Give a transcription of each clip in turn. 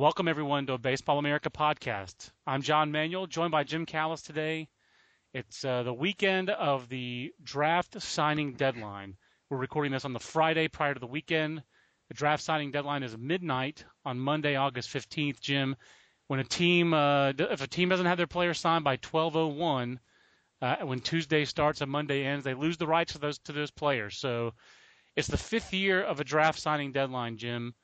Welcome, everyone, to a Baseball America podcast. I'm John Manuel, joined by Jim Callis today. It's uh, the weekend of the draft signing deadline. We're recording this on the Friday prior to the weekend. The draft signing deadline is midnight on Monday, August 15th, Jim. When a team, uh, if a team doesn't have their player signed by 12:01, uh, when Tuesday starts and Monday ends, they lose the rights to those to those players. So it's the fifth year of a draft signing deadline, Jim.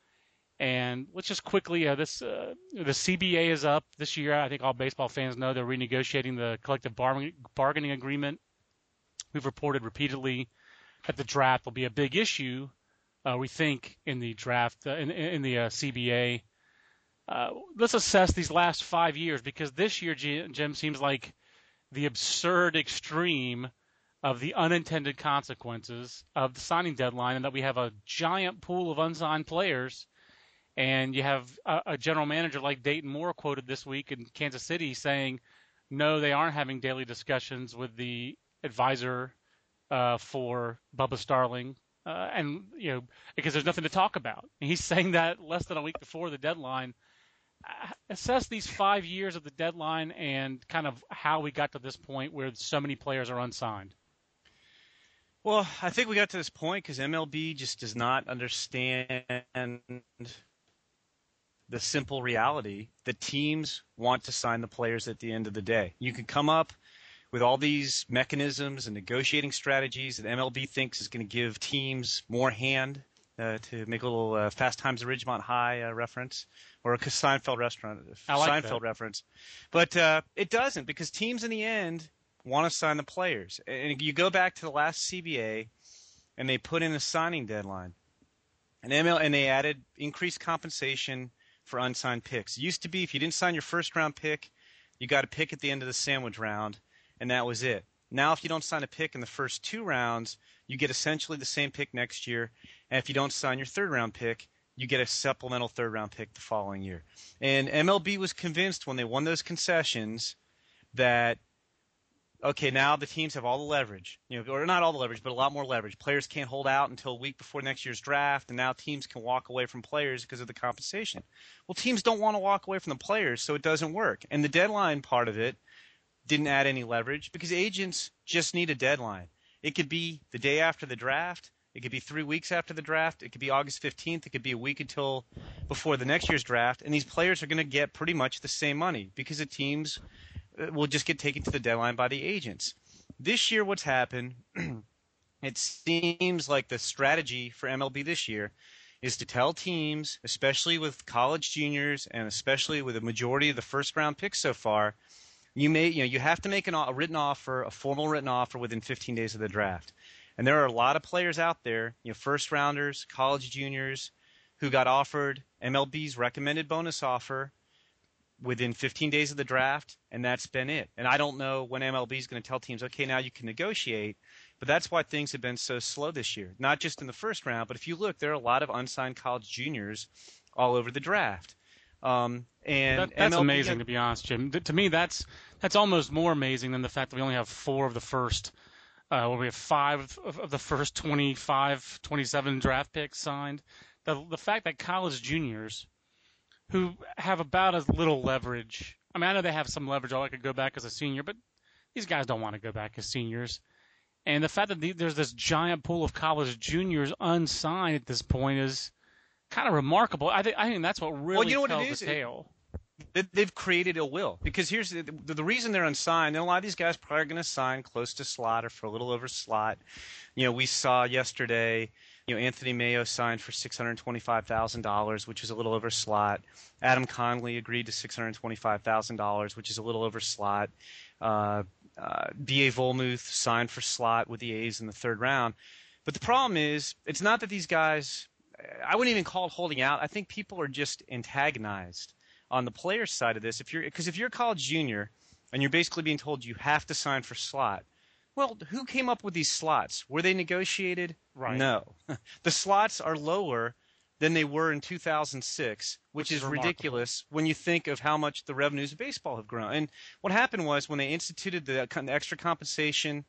And let's just quickly, uh, this uh, the CBA is up this year. I think all baseball fans know they're renegotiating the collective bargaining, bargaining agreement. We've reported repeatedly that the draft will be a big issue. Uh, we think in the draft uh, in, in the uh, CBA. Uh, let's assess these last five years because this year, Jim, seems like the absurd extreme of the unintended consequences of the signing deadline, and that we have a giant pool of unsigned players and you have a, a general manager like Dayton Moore quoted this week in Kansas City saying, no, they aren't having daily discussions with the advisor uh, for Bubba Starling. Uh, and you know because there's nothing to talk about. And he's saying that less than a week before the deadline. Uh, assess these five years of the deadline and kind of how we got to this point where so many players are unsigned. Well, I think we got to this point because MLB just does not understand the simple reality that teams want to sign the players at the end of the day. You can come up with all these mechanisms and negotiating strategies that MLB thinks is going to give teams more hand uh, to make a little uh, Fast Times at Ridgemont High uh, reference or a Seinfeld restaurant like Seinfeld that. reference, but uh, it doesn't because teams in the end want to sign the players. And you go back to the last CBA, and they put in a signing deadline, and ML and they added increased compensation for unsigned picks. It used to be if you didn't sign your first round pick, you got a pick at the end of the sandwich round, and that was it. Now, if you don't sign a pick in the first two rounds, you get essentially the same pick next year. And if you don't sign your third round pick, you get a supplemental third round pick the following year. And MLB was convinced when they won those concessions that okay, now the teams have all the leverage, you know, or not all the leverage, but a lot more leverage. Players can't hold out until a week before next year's draft, and now teams can walk away from players because of the compensation. Well, teams don't want to walk away from the players, so it doesn't work. And the deadline part of it didn't add any leverage because agents just need a deadline. It could be the day after the draft. It could be three weeks after the draft. It could be August 15th. It could be a week until before the next year's draft. And these players are going to get pretty much the same money because the teams Uh, will just get taken to the deadline by the agents. This year, what's happened? it seems like the strategy for MLB this year is to tell teams, especially with college juniors and especially with a majority of the first round picks so far, you may you know you have to make an, a written offer, a formal written offer within 15 days of the draft. And there are a lot of players out there, you know, first rounders, college juniors, who got offered MLB's recommended bonus offer within 15 days of the draft, and that's been it. And I don't know when MLB is going to tell teams, okay, now you can negotiate. But that's why things have been so slow this year. Not just in the first round, but if you look, there are a lot of unsigned college juniors all over the draft. Um, and that, that's MLB, amazing, to be honest, Jim. To me, that's that's almost more amazing than the fact that we only have four of the first. Uh, well, we have five of, of the first 25, 27 draft picks signed. The the fact that college juniors who have about as little leverage. I mean, I know they have some leverage. Oh, I could go back as a senior, but these guys don't want to go back as seniors. And the fact that the, there's this giant pool of college juniors unsigned at this point is kind of remarkable. I think I think that's what really well, you know what it is? the tale. They've created a will because here's the, the reason they're unsigned. And a lot of these guys probably are going to sign close to slot or for a little over slot. You know, we saw yesterday you know, Anthony Meo signed for $625,000, which is a little over slot. Adam Conley agreed to $625,000, which is a little over slot. Uh, uh, B.A. Vollmuth signed for slot with the A's in the third round. But the problem is, it's not that these guys, I wouldn't even call it holding out. I think people are just antagonized on the players' side of this. If you're, because if you're a college junior and you're basically being told you have to sign for slot, well, who came up with these slots? Were they negotiated? Right. No. the slots are lower than they were in 2006, which, Which is is ridiculous when you think of how much the revenues of baseball have grown. And what happened was when they instituted the extra compensation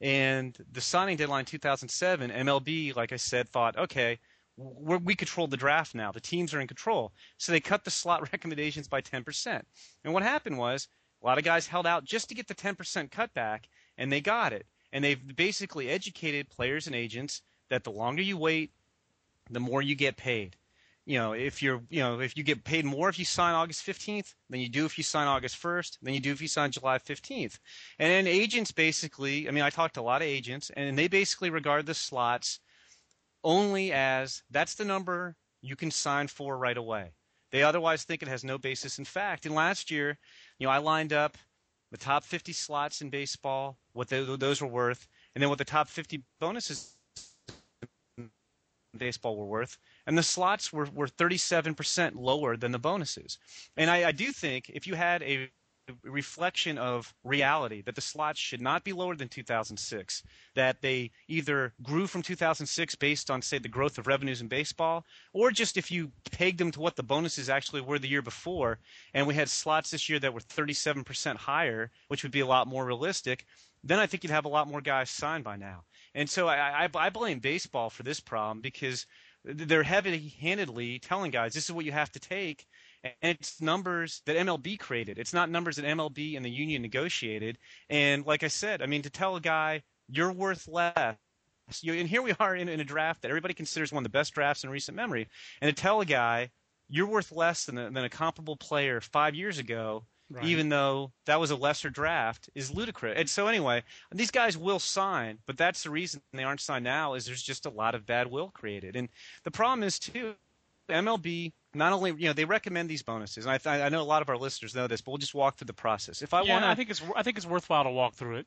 and the signing deadline in 2007, MLB, like I said, thought, okay, we control the draft now. The teams are in control. So they cut the slot recommendations by 10%. And what happened was a lot of guys held out just to get the 10% cutback, and they got it. And they've basically educated players and agents that the longer you wait, the more you get paid. You know, if you're, you know, if you get paid more if you sign August 15th than you do if you sign August 1st, than you do if you sign July 15th. And then agents basically, I mean, I talked to a lot of agents, and they basically regard the slots only as that's the number you can sign for right away. They otherwise think it has no basis in fact. And last year, you know, I lined up the top 50 slots in baseball, what they, those were worth, and then what the top 50 bonuses in baseball were worth, and the slots were, were 37% lower than the bonuses. And I, I do think if you had a reflection of reality that the slots should not be lower than 2006 that they either grew from 2006 based on say the growth of revenues in baseball or just if you pegged them to what the bonuses actually were the year before and we had slots this year that were 37% higher which would be a lot more realistic then I think you'd have a lot more guys signed by now. And so I, I, I blame baseball for this problem because they're heavy-handedly telling guys this is what you have to take and it's numbers that MLB created. It's not numbers that MLB and the union negotiated. And like I said, I mean, to tell a guy you're worth less. You, and here we are in, in a draft that everybody considers one of the best drafts in recent memory. And to tell a guy you're worth less than a, than a comparable player five years ago, Right. even though that was a lesser draft, is ludicrous. And so anyway, these guys will sign, but that's the reason they aren't signed now is there's just a lot of bad will created. And the problem is too, MLB not only you know they recommend these bonuses, and I, I know a lot of our listeners know this, but we'll just walk through the process. If I yeah, want, I think it's I think it's worthwhile to walk through it.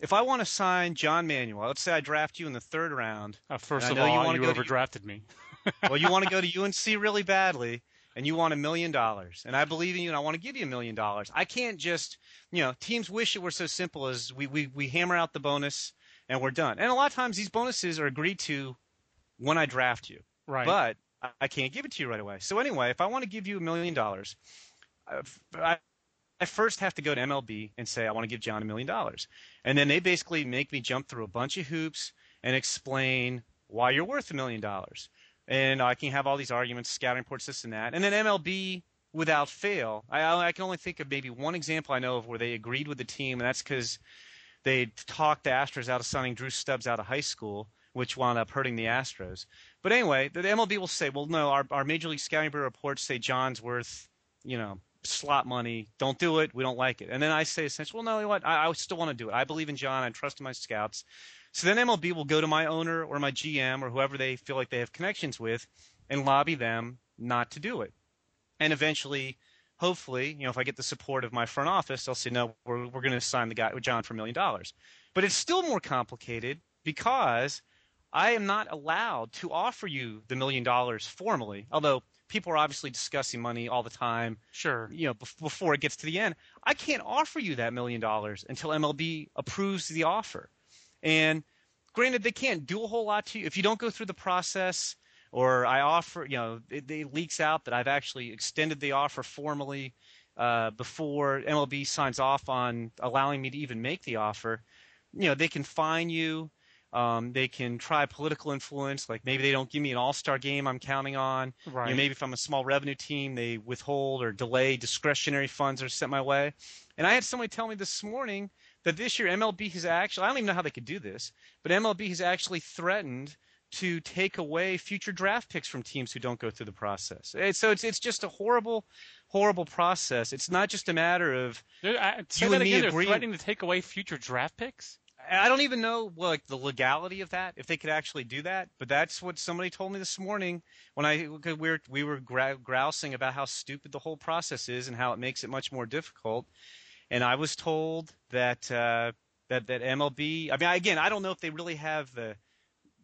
If I want to sign John Manuel, let's say I draft you in the third round. Uh, first of all, you, want you overdrafted to, me. well, you want to go to UNC really badly, and you want a million dollars, and I believe in you, and I want to give you a million dollars. I can't just, you know, teams wish it were so simple as we we we hammer out the bonus and we're done. And a lot of times these bonuses are agreed to when I draft you. Right. But I can't give it to you right away. So anyway, if I want to give you a million dollars, uh, I, I first have to go to MLB and say I want to give John a million dollars, and then they basically make me jump through a bunch of hoops and explain why you're worth a million dollars. And I can have all these arguments, scouting reports, this and that, and then MLB without fail. I, I can only think of maybe one example I know of where they agreed with the team, and that's because they talked the Astros out of signing Drew Stubbs out of high school, which wound up hurting the Astros. But anyway, the MLB will say, well, no, our, our Major League Scouting Bureau reports say John's worth, you know, slot money. Don't do it. We don't like it. And then I say essentially, well, no, you know what? I, I still want to do it. I believe in John. I trust in my scouts. So then MLB will go to my owner or my GM or whoever they feel like they have connections with and lobby them not to do it. And eventually, hopefully, you know, if I get the support of my front office, they'll say, no, we're, we're going to sign the guy with John for a million dollars. But it's still more complicated because – I am not allowed to offer you the million dollars formally, although people are obviously discussing money all the time. Sure. You know, before it gets to the end, I can't offer you that million dollars until MLB approves the offer. And granted, they can't do a whole lot to you if you don't go through the process. Or I offer, you know, it, it leaks out that I've actually extended the offer formally uh, before MLB signs off on allowing me to even make the offer. You know, they can fine you um, they can try political influence, like maybe they don't give me an all-star game I'm counting on. Right. You know, maybe if I'm a small revenue team, they withhold or delay discretionary funds that are sent my way. And I had somebody tell me this morning that this year MLB has actually, I don't even know how they could do this, but MLB has actually threatened to take away future draft picks from teams who don't go through the process. So it's it's just a horrible, horrible process. It's not just a matter of I, you that again. They're threatening to take away future draft picks. I don't even know like the legality of that, if they could actually do that. But that's what somebody told me this morning when I we were we were grousing about how stupid the whole process is and how it makes it much more difficult. And I was told that uh, that that MLB. I mean, again, I don't know if they really have the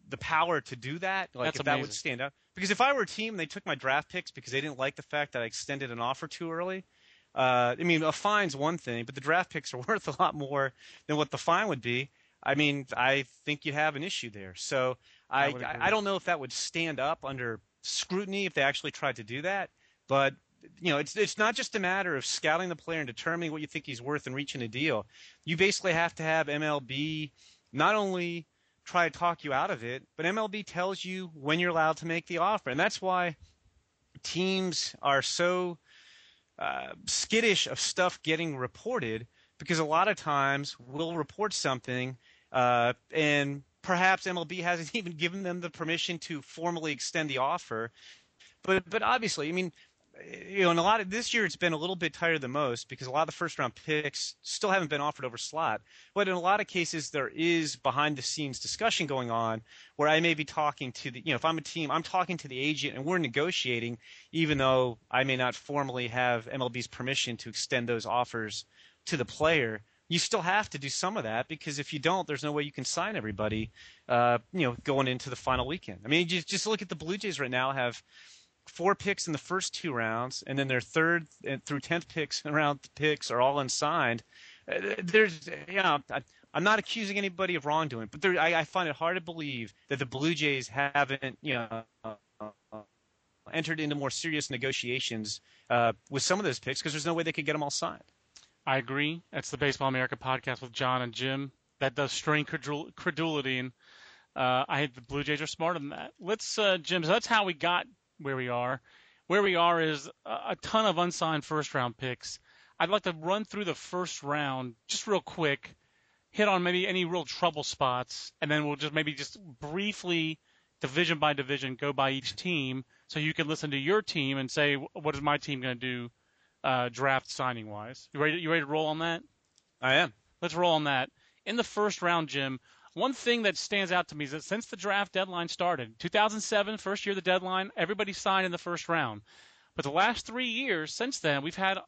the power to do that. Like that's if amazing. that would stand up. Because if I were a team and they took my draft picks because they didn't like the fact that I extended an offer too early, uh, I mean, a fine's one thing, but the draft picks are worth a lot more than what the fine would be. I mean, I think you have an issue there. So I, I, I don't know if that would stand up under scrutiny if they actually tried to do that. But you know, it's it's not just a matter of scouting the player and determining what you think he's worth and reaching a deal. You basically have to have MLB not only try to talk you out of it, but MLB tells you when you're allowed to make the offer, and that's why teams are so uh, skittish of stuff getting reported because a lot of times we'll report something uh, and perhaps MLB hasn't even given them the permission to formally extend the offer. But but obviously, I mean, you know, in a lot of this year, it's been a little bit tighter than most because a lot of the first round picks still haven't been offered over slot. But in a lot of cases, there is behind the scenes discussion going on where I may be talking to the, you know, if I'm a team, I'm talking to the agent and we're negotiating, even though I may not formally have MLB's permission to extend those offers to the player. You still have to do some of that because if you don't, there's no way you can sign everybody, uh, you know, going into the final weekend. I mean, just just look at the Blue Jays right now have four picks in the first two rounds, and then their third through tenth picks round picks are all unsigned. Uh, there's, know, I, am not accusing anybody of wrongdoing, but there, I, I, find it hard to believe that the Blue Jays haven't, you know, uh, entered into more serious negotiations uh, with some of those picks because there's no way they could get them all signed. I agree. That's the Baseball America podcast with John and Jim. That does strain credulity, and uh, I the Blue Jays are smarter than that. Let's, uh, Jim. So that's how we got where we are. Where we are is a ton of unsigned first round picks. I'd like to run through the first round just real quick, hit on maybe any real trouble spots, and then we'll just maybe just briefly, division by division, go by each team so you can listen to your team and say, what is my team going to do uh, draft signing wise? You ready, you ready to roll on that? I am. Let's roll on that. In the first round, Jim, one thing that stands out to me is that since the draft deadline started, 2007, first year of the deadline, everybody signed in the first round. But the last three years since then, we've had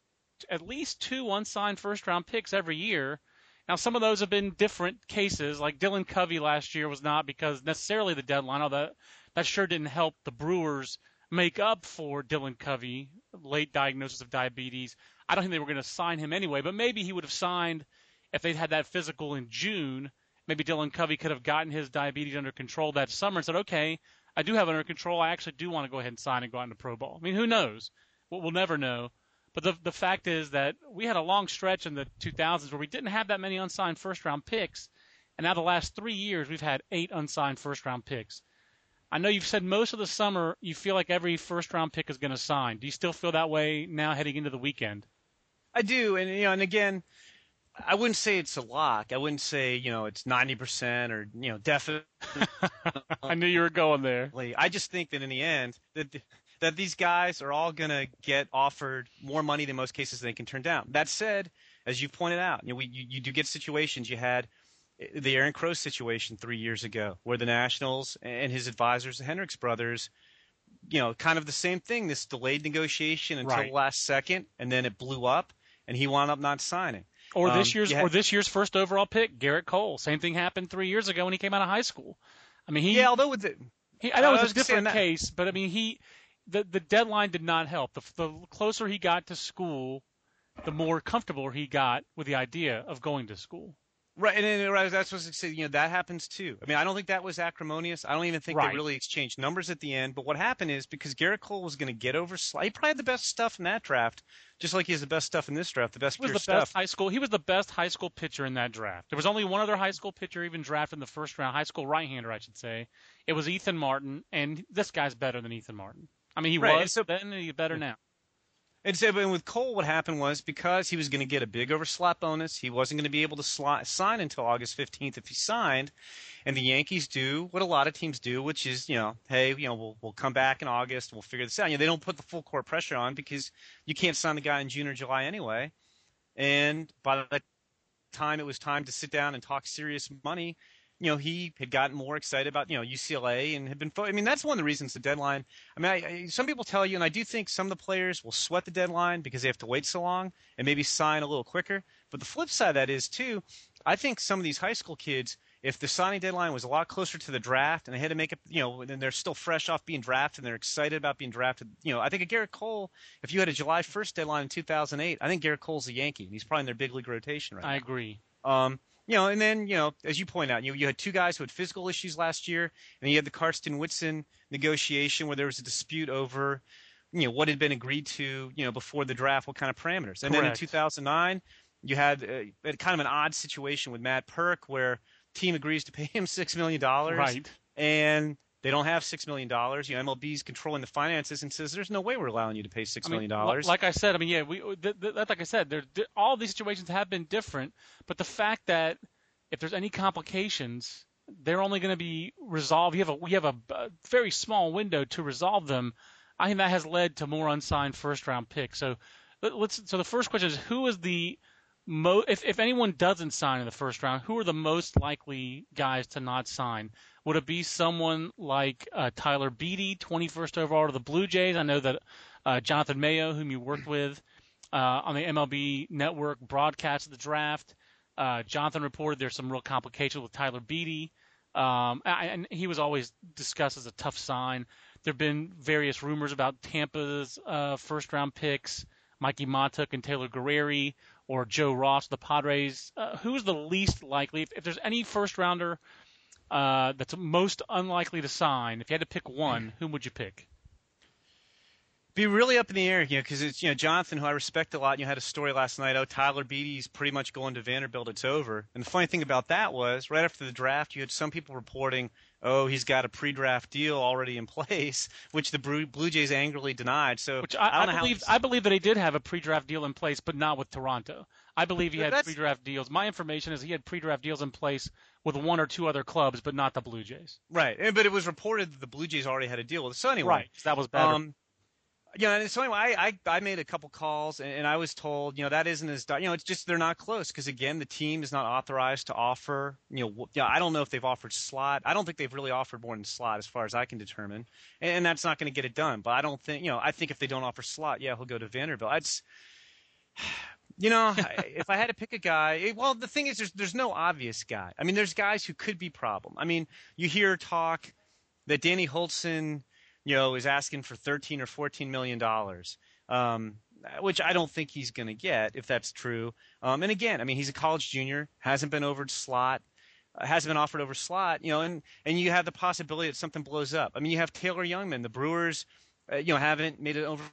at least two unsigned first round picks every year. Now, some of those have been different cases, like Dylan Covey last year was not because necessarily the deadline, although that sure didn't help the Brewers make up for Dylan Covey, late diagnosis of diabetes. I don't think they were going to sign him anyway, but maybe he would have signed if they'd had that physical in June maybe Dylan Covey could have gotten his diabetes under control that summer and said, okay, I do have under control. I actually do want to go ahead and sign and go out into pro ball. I mean, who knows? We'll, we'll never know. But the the fact is that we had a long stretch in the 2000s where we didn't have that many unsigned first round picks, and now the last three years we've had eight unsigned first round picks. I know you've said most of the summer you feel like every first round pick is going to sign. Do you still feel that way now heading into the weekend? I do, and you know, and again, I wouldn't say it's a lock. I wouldn't say you know it's ninety percent or you know definitely. I knew you were going there. I just think that in the end that that these guys are all gonna get offered more money than most cases they can turn down. That said, as you pointed out, you know we you, you do get situations. You had eh, the Aaron Crow situation three years ago, where the Nationals and his advisors, the Hendricks brothers, you know, kind of the same thing. This delayed negotiation until right. the last second, and then it blew up, and he wound up not signing. Or this um, year's or this year's first overall pick, Gerrit Cole. Same thing happened three years ago when he came out of high school. I mean, he yeah, although with it, he, I know it was a different case, but I mean, he the the deadline did not help. The, the closer he got to school, the more comfortable he got with the idea of going to school. Right, and, and right, that's what I was say. You know, that happens too. I mean, I don't think that was acrimonious. I don't even think right. they really exchanged numbers at the end. But what happened is because Gerrit Cole was going to get over, he probably had the best stuff in that draft, just like he has the best stuff in this draft. The best he was the stuff. best high school. He was the best high school pitcher in that draft. There was only one other high school pitcher even drafted in the first round, high school right-hander, I should say. It was Ethan Martin, and this guy's better than Ethan Martin. I mean, he right. was so, then, and he's better mm. now. And so, but with Cole, what happened was because he was going to get a big overslot bonus, he wasn't going to be able to slot, sign until August 15th if he signed. And the Yankees do what a lot of teams do, which is, you know, hey, you know, we'll we'll come back in August, we'll figure this out. You know, they don't put the full court pressure on because you can't sign the guy in June or July anyway. And by the time it was time to sit down and talk serious money, you know, he had gotten more excited about, you know, UCLA and had been, I mean, that's one of the reasons the deadline. I mean, I, I, some people tell you, and I do think some of the players will sweat the deadline because they have to wait so long and maybe sign a little quicker. But the flip side of that is, too, I think some of these high school kids, if the signing deadline was a lot closer to the draft and they had to make it, you know, and they're still fresh off being drafted and they're excited about being drafted, you know, I think a Gerrit Cole, if you had a July 1st deadline in 2008, I think Gerrit Cole's a Yankee. And he's probably in their big league rotation right I now. I agree. Um, you know, and then you know, as you point out, you you had two guys who had physical issues last year, and you had the Karsten Whitson negotiation where there was a dispute over, you know, what had been agreed to, you know, before the draft, what kind of parameters. And Correct. then in 2009, you had uh, kind of an odd situation with Matt Purke where team agrees to pay him six million dollars, right? And they don't have six million dollars. You know, MLB's controlling the finances and says, "There's no way we're allowing you to pay six million dollars." Like I said, I mean, yeah, we uh, th- th- like I said, there, all these situations have been different, but the fact that if there's any complications, they're only going to be resolved. You have a we have a, a very small window to resolve them. I think that has led to more unsigned first round picks. So uh, let's. So the first question is, who is the mo- if if anyone doesn't sign in the first round, who are the most likely guys to not sign? Would it be someone like uh, Tyler Beede, 21st overall to the Blue Jays? I know that uh, Jonathan Mayo, whom you worked with uh, on the MLB Network, broadcast the draft. Uh, Jonathan reported there's some real complications with Tyler Beede, um, and he was always discussed as a tough sign. There have been various rumors about Tampa's uh, first round picks, Mikey Mahtook and Taylor Guerrieri, or Joe Ross, the Padres. Uh, who's the least likely? If, if there's any first rounder uh, that's most unlikely to sign, if you had to pick one, whom would you pick? Be really up in the air, you know, because it's you know Jonathan, who I respect a lot. You know, had a story last night. Oh, Tyler Beede's pretty much going to Vanderbilt. It's over. And the funny thing about that was, right after the draft, you had some people reporting, oh, he's got a pre-draft deal already in place, which the Blue Jays angrily denied. So, which I, I, I believe, I believe that he did have a pre-draft deal in place, but not with Toronto. I believe he had That's... pre-draft deals. My information is he had pre-draft deals in place with one or two other clubs, but not the Blue Jays. Right, but it was reported that the Blue Jays already had a deal with. So anyway, right, that was better. Um, yeah, and so anyway, I, I, I made a couple calls, and, and, I was told, you know, that isn't as, you know, it's just they're not close because again, the team is not authorized to offer, you know, yeah, I don't know if they've offered slot. I don't think they've really offered more than slot as far as I can determine, and, and that's not going to get it done. But I don't think, you know, I think if they don't offer slot, yeah, he'll go to Vanderbilt. It's, you know, if I had to pick a guy, it, well, the thing is, there's there's no obvious guy. I mean, there's guys who could be problem. I mean, you hear talk that Danny Hultzen you know, is asking for 13 or 14 million dollars, um, which I don't think he's going to get if that's true. Um, and again, I mean, he's a college junior, hasn't been over slot, uh, hasn't been offered over slot, you know, and and you have the possibility that something blows up. I mean, you have Taylor Jungmann, the Brewers, uh, you know, haven't made an over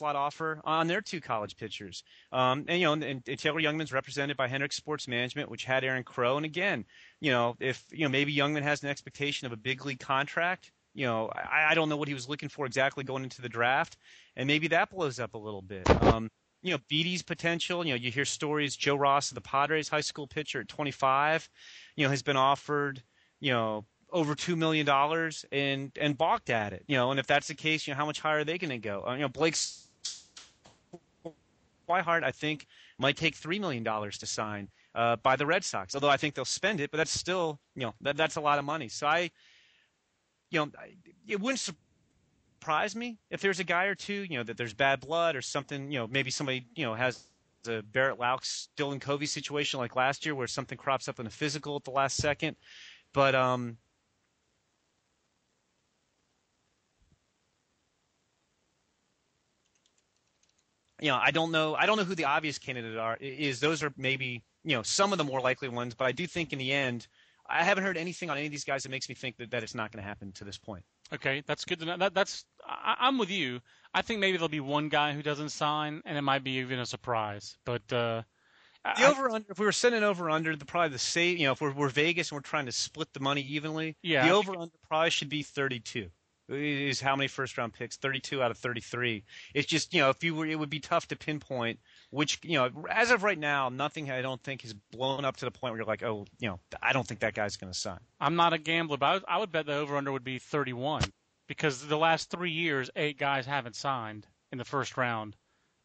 slot offer on their two college pitchers. Um, and you know, and, and, Taylor Jungmann's represented by Hendrick Sports Management, which had Aaron Crow. And again, you know, if you know maybe Jungmann has an expectation of a big league contract, you know, I, I don't know what he was looking for exactly going into the draft, and maybe that blows up a little bit. Um, you know, Beede's potential. You know, you hear stories. Joe Ross, the Padres high school pitcher at 25, you know, has been offered, you know, over two million dollars and and balked at it. You know, and if that's the case, you know, how much higher are they going to go? Uh, you know, Blake's Swihart, I think, might take three million dollars to sign uh, by the Red Sox. Although I think they'll spend it, but that's still, you know, that, that's a lot of money. So I, you know, it wouldn't surprise me if there's a guy or two, you know, that there's bad blood or something, you know, maybe somebody, you know, has the Barret Loux, Dylan Covey situation like last year where something crops up in a physical at the last second. But, um, you know, I don't know. I don't know who the obvious candidate are. Is those are maybe you know some of the more likely ones, but I do think in the end, I haven't heard anything on any of these guys that makes me think that, that it's not going to happen to this point. Okay, that's good to know. That, that's I, am with you. I think maybe there'll be one guy who doesn't sign, and it might be even a surprise. But uh, the over under, if we were sending over under, the probably the same. You know, if we're, we're Vegas and we're trying to split the money evenly, yeah, the over under probably should be 32 is how many first round picks? 32 out of 33 it's just you know if you were it would be tough to pinpoint which you know as of right now nothing i don't think has blown up to the point where you're like oh you know i don't think that guy's going to sign. I'm not a gambler but I would bet the over under would be 31 because the last three years eight guys haven't signed in the first round.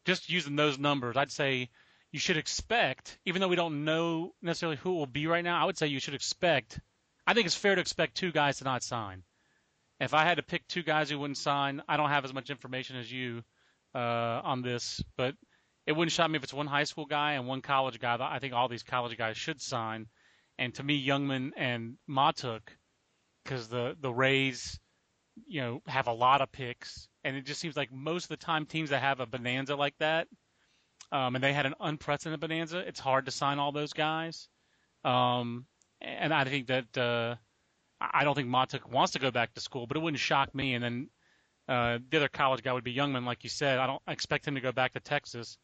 Just using those numbers i'd say you should expect even though we don't know necessarily who it will be right now i would say you should expect i think it's fair to expect two guys to not sign if I had to pick two guys who wouldn't sign, I don't have as much information as you uh, on this, but it wouldn't shock me if it's one high school guy and one college guy. I think all these college guys should sign. And to me, Jungmann and Mahtook, because the the Rays, you know, have a lot of picks, and it just seems like most of the time teams that have a bonanza like that, um, and they had an unprecedented bonanza, it's hard to sign all those guys. Um, and I think that uh, I don't think Mahtook wants to go back to school, but it wouldn't shock me. And then uh, the other college guy would be Jungmann, like you said. I don't expect him to go back to Texas.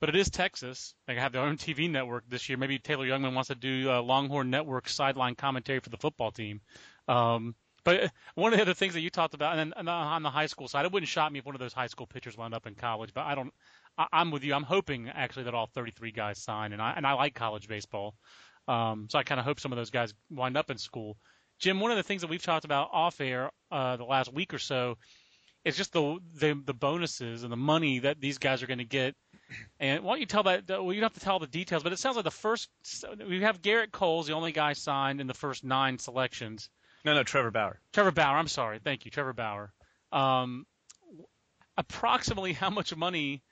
but it is Texas. They have their own TV network this year. Maybe Taylor Jungmann wants to do uh, Longhorn Network sideline commentary for the football team. Um, but uh, one of the other things that you talked about, and then on the high school side, it wouldn't shock me if one of those high school pitchers wound up in college. But I don't. I, I'm with you. I'm hoping actually that all 33 guys sign, and I and I like college baseball. Um, so I kind of hope some of those guys wind up in school. Jim, one of the things that we've talked about off air uh, the last week or so is just the, the the bonuses and the money that these guys are going to get. And why don't you tell that? Well, you don't have to tell the details, but it sounds like the first we have Gerrit Cole's the only guy signed in the first nine selections. No, no, Trevor Bauer. Trevor Bauer. I'm sorry. Thank you, Trevor Bauer. Um, approximately how much money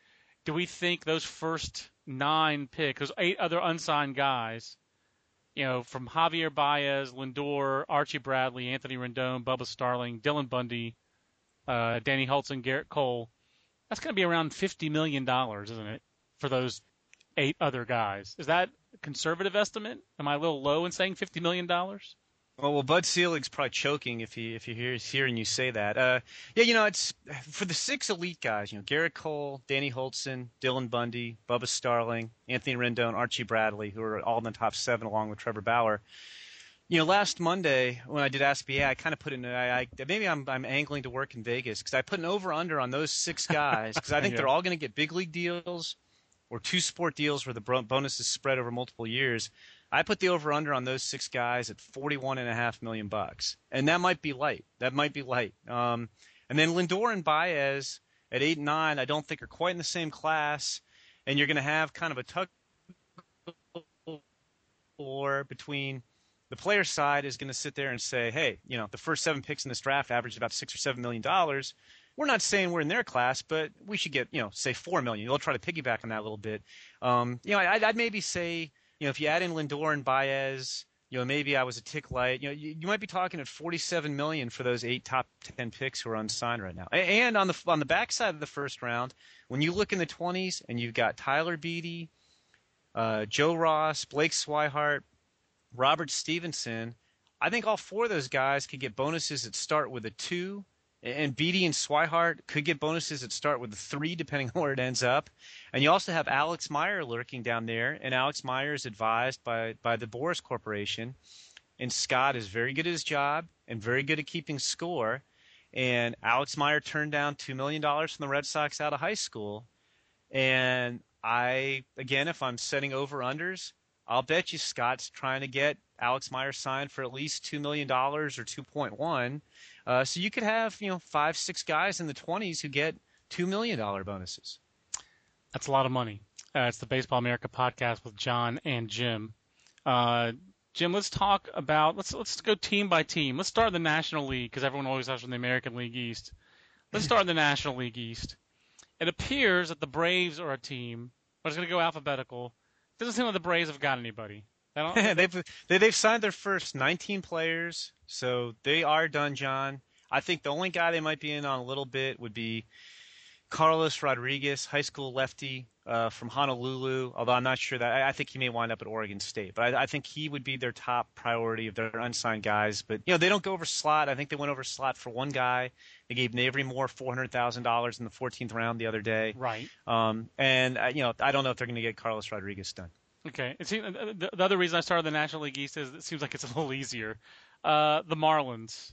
do we think those first nine picks, those eight other unsigned guys, you know, from Javier Baez, Lindor, Archie Bradley, Anthony Rendon, Bubba Starling, Dylan Bundy, uh, Danny Hultzen, Gerrit Cole, that's going to be around $50 million, isn't it, for those eight other guys? Is that a conservative estimate? Am I a little low in saying $50 million? Well, well, Bud Selig's probably choking if he if he hears hearing you say that. Uh, yeah, you know, it's for the six elite guys. You know, Gerrit Cole, Danny Hultzen, Dylan Bundy, Bubba Starling, Anthony Rendon, Archie Bradley, who are all in the top seven along with Trevor Bauer. You know, last Monday when I did Ask BA, I kind of put in. I, I maybe I'm I'm angling to work in Vegas because I put an over under on those six guys because I think yeah. they're all going to get big league deals or two sport deals where the bonus is spread over multiple years. I put the over under on those six guys at forty-one and a half million bucks, and that might be light. That might be light. Um, and then Lindor and Baez at eight and nine, I don't think are quite in the same class, and you're going to have kind of a tug war between the player side is going to sit there and say, hey, you know, the first seven picks in this draft averaged about six or seven million dollars. We're not saying we're in their class, but we should get, you know, say four million. They'll try to piggyback on that a little bit. Um, you know, I'd, I'd maybe say you know, if you add in Lindor and Baez, you know, maybe I was a tick light. You know, you, you might be talking at 47 million for those eight top 10 picks who are unsigned right now. And on the on the backside of the first round, when you look in the 20s and you've got Tyler Beede, uh, Joe Ross, Blake Swihart, Robert Stephenson, I think all four of those guys could get bonuses that start with a two and Beede and Swihart could get bonuses that start with three, depending on where it ends up. And you also have Alex Meyer lurking down there, and Alex Meyer is advised by by the Boras Corporation. And Scott is very good at his job and very good at keeping score. And Alex Meyer turned down two million dollars from the Red Sox out of high school. And I, again, if I'm setting over unders, I'll bet you Scott's trying to get Alex Meyer signed for at least two million dollars or two point one uh, so you could have you know five, six guys in the 20s who get two million dollar bonuses. That's a lot of money. Uh, it's the Baseball America podcast with John and Jim. Uh, Jim, let's talk about let's let's go team by team. Let's start in the National League because everyone always has from the American League East. Let's start in the National League East. It appears that the Braves are a team. but it's going to go alphabetical. It doesn't seem like the Braves have got anybody. they've they, they've signed their first 19 players, so they are done, John. I think the only guy they might be in on a little bit would be Carlos Rodriguez, high school lefty uh, from Honolulu. Although I'm not sure that I, I, think he may wind up at Oregon State, but I, I, think he would be their top priority of their unsigned guys. But you know they don't go over slot. I think they went over slot for one guy. They gave Navery Moore four hundred thousand dollars in the 14th round the other day. Right. Um, and uh, you know I don't know if they're going to get Carlos Rodriguez done. Okay. It seems, the, the, other reason I started the National League East is it seems like it's a little easier. Uh, the Marlins.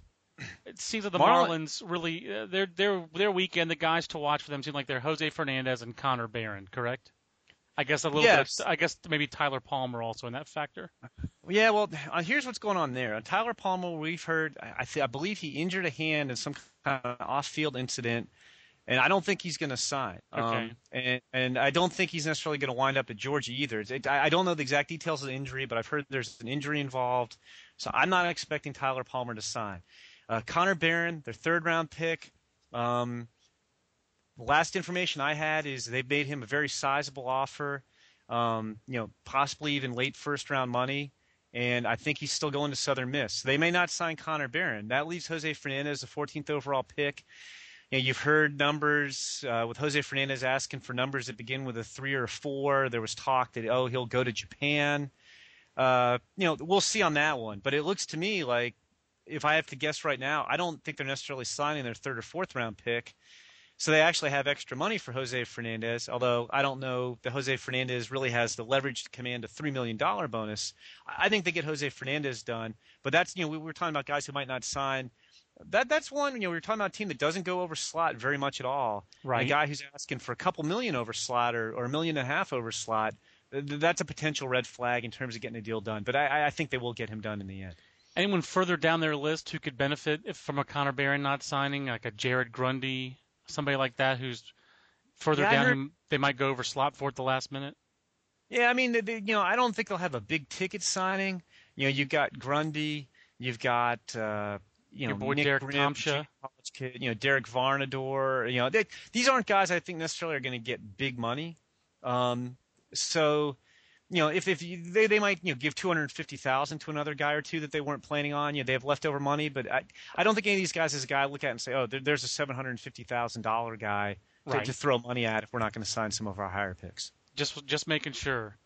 It seems like the Marlins really uh, their their their weekend. The guys to watch for them seem like they're Jose Fernandez and Connor Barron. Correct. I guess a little yes. bit. I guess maybe Tyler Palmer also in that factor. Yeah, well, uh, here's what's going on there. Tyler Palmer, we've heard. I, th- I believe he injured a hand in some kind of off-field incident and I don't think he's going to sign. Okay. Um, and and I don't think he's necessarily going to wind up at Georgia either. It, I, don't know the exact details of the injury, but I've heard there's an injury involved, so I'm not expecting Tyler Palmer to sign. Uh, Connor Barron, their third round pick. Um, last information I had is they made him a very sizable offer. Um, you know, possibly even late first round money. And I think he's still going to Southern Miss. They may not sign Connor Barron. That leaves Jose Fernandez, the 14th overall pick you know, you've heard numbers uh, with Jose Fernandez asking for numbers that begin with a three or a four. There was talk that oh he'll go to Japan. Uh, you know, we'll see on that one. But it looks to me like if I have to guess right now, I don't think they're necessarily signing their third or fourth round pick. So they actually have extra money for Jose Fernandez, although I don't know that Jose Fernandez really has the leverage to command a $3 million bonus. I think they get Jose Fernandez done. But that's, you know, we were talking about guys who might not sign. That That's one, you know, we were talking about a team that doesn't go over slot very much at all. Right. A guy who's asking for a couple million over slot or, or a million and a half over slot, that's a potential red flag in terms of getting a deal done. But I, I think they will get him done in the end. Anyone further down their list who could benefit if, from a Connor Barron not signing, like a Jared Grundy, somebody like that who's further Yeah, down, heard- they might go over slot for at the last minute. Yeah, I mean, they, they- you know, I don't think they'll have a big ticket signing. You know, you've got Grundy, you've got uh, you know Your boy Nick Derek Grimm, Tomsha. college kid, you know Derek Varnador. You know, they, these aren't guys I think necessarily are going to get big money. Um, so, you know, if if you, they they might you know give two hundred fifty thousand to another guy or two that they weren't planning on. You know, they have leftover money, but I I don't think any of these guys is a guy I look at and say, oh, there, there's a seven hundred fifty thousand dollar guy to, to throw money at if we're not going to sign some of our higher picks. Just just making sure.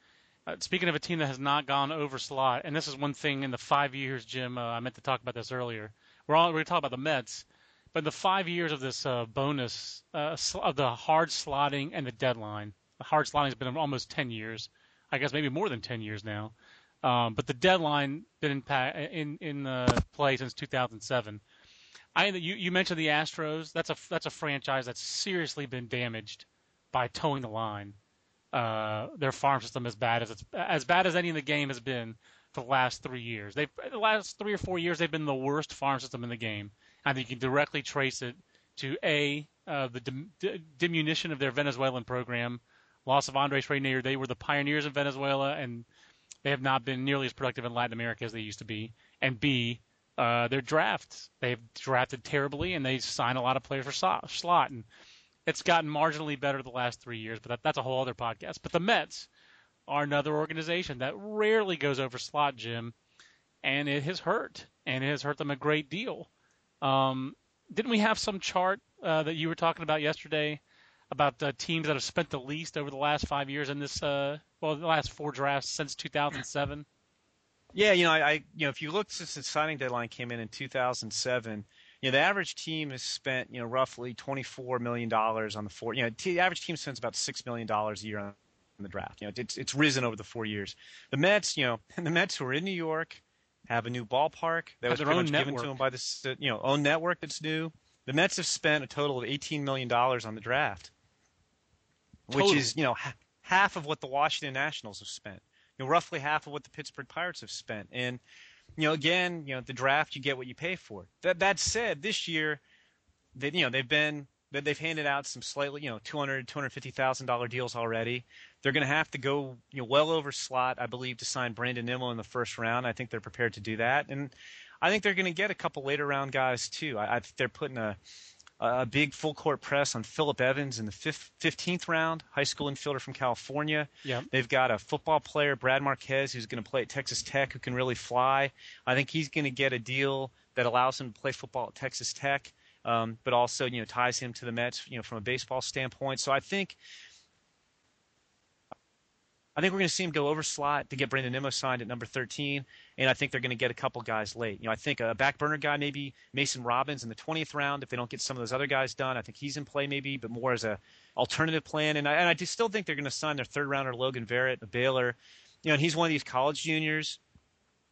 Uh, speaking of a team that has not gone over slot, and this is one thing in the five years, Jim. Uh, I meant to talk about this earlier. We're all we're talking about the Mets, but the five years of this uh, bonus uh, of the hard slotting and the deadline, the hard slotting has been almost ten years. I guess maybe more than ten years now. Um, but the deadline been in in in uh, play since 2007. I you you mentioned the Astros. That's a that's a franchise that's seriously been damaged by towing the line uh, their farm system as bad as it's as bad as any in the game has been the last three years. They've the last three or four years they've been the worst farm system in the game. I think you can directly trace it to a uh, the dim- d- diminution of their Venezuelan program, loss of Andres Reiner. They were the pioneers in Venezuela, and they have not been nearly as productive in Latin America as they used to be. And B, uh, their drafts. They've drafted terribly, and they sign a lot of players for slot. And it's gotten marginally better the last three years, but that, that's a whole other podcast. But the Mets are another organization that rarely goes over slot, Jim, and it has hurt, and it has hurt them a great deal. Um, didn't we have some chart uh, that you were talking about yesterday about uh, teams that have spent the least over the last five years in this, uh, well, the last four drafts since 2007? Yeah, you know, I, I you know, if you look since the signing deadline came in in 2007, you know, the average team has spent, you know, roughly 24 million dollars on the four. You know, the average team spends about six million dollars a year on the draft. You know, it's it's risen over the four years. The Mets, you know, and the Mets who are in New York have a new ballpark that Have was pretty much given to them by this, uh, you know, own network that's new. The Mets have spent a total of 18 million dollars on the draft, which Total. is, you know, ha- half of what the Washington Nationals have spent. You know, roughly half of what the Pittsburgh Pirates have spent. And you know, again, you know, the draft you get what you pay for. That that said, this year, they you know they've been that they've handed out some slightly you know 200 250,000 dollar deals already. They're going to have to go you know well over slot, I believe, to sign Brandon Nimmo in the first round. I think they're prepared to do that, and I think they're going to get a couple later round guys too. I, I think they're putting a a big full court press on Philip Evans in the fifth, 15th round, high school infielder from California. Yeah. They've got a football player, Brad Marquez, who's going to play at Texas Tech, who can really fly. I think he's going to get a deal that allows him to play football at Texas Tech, um, but also you know ties him to the Mets, you know, from a baseball standpoint. So I think. I think we're going to see him go over slot to get Brandon Nimmo signed at number 13, and I think they're going to get a couple guys late. You know, I think a back burner guy, maybe Mason Robbins in the 20th round. If they don't get some of those other guys done, I think he's in play maybe, but more as a alternative plan. And I, and I do still think they're going to sign their third rounder Logan Verrett, a Baylor. You know, and he's one of these college juniors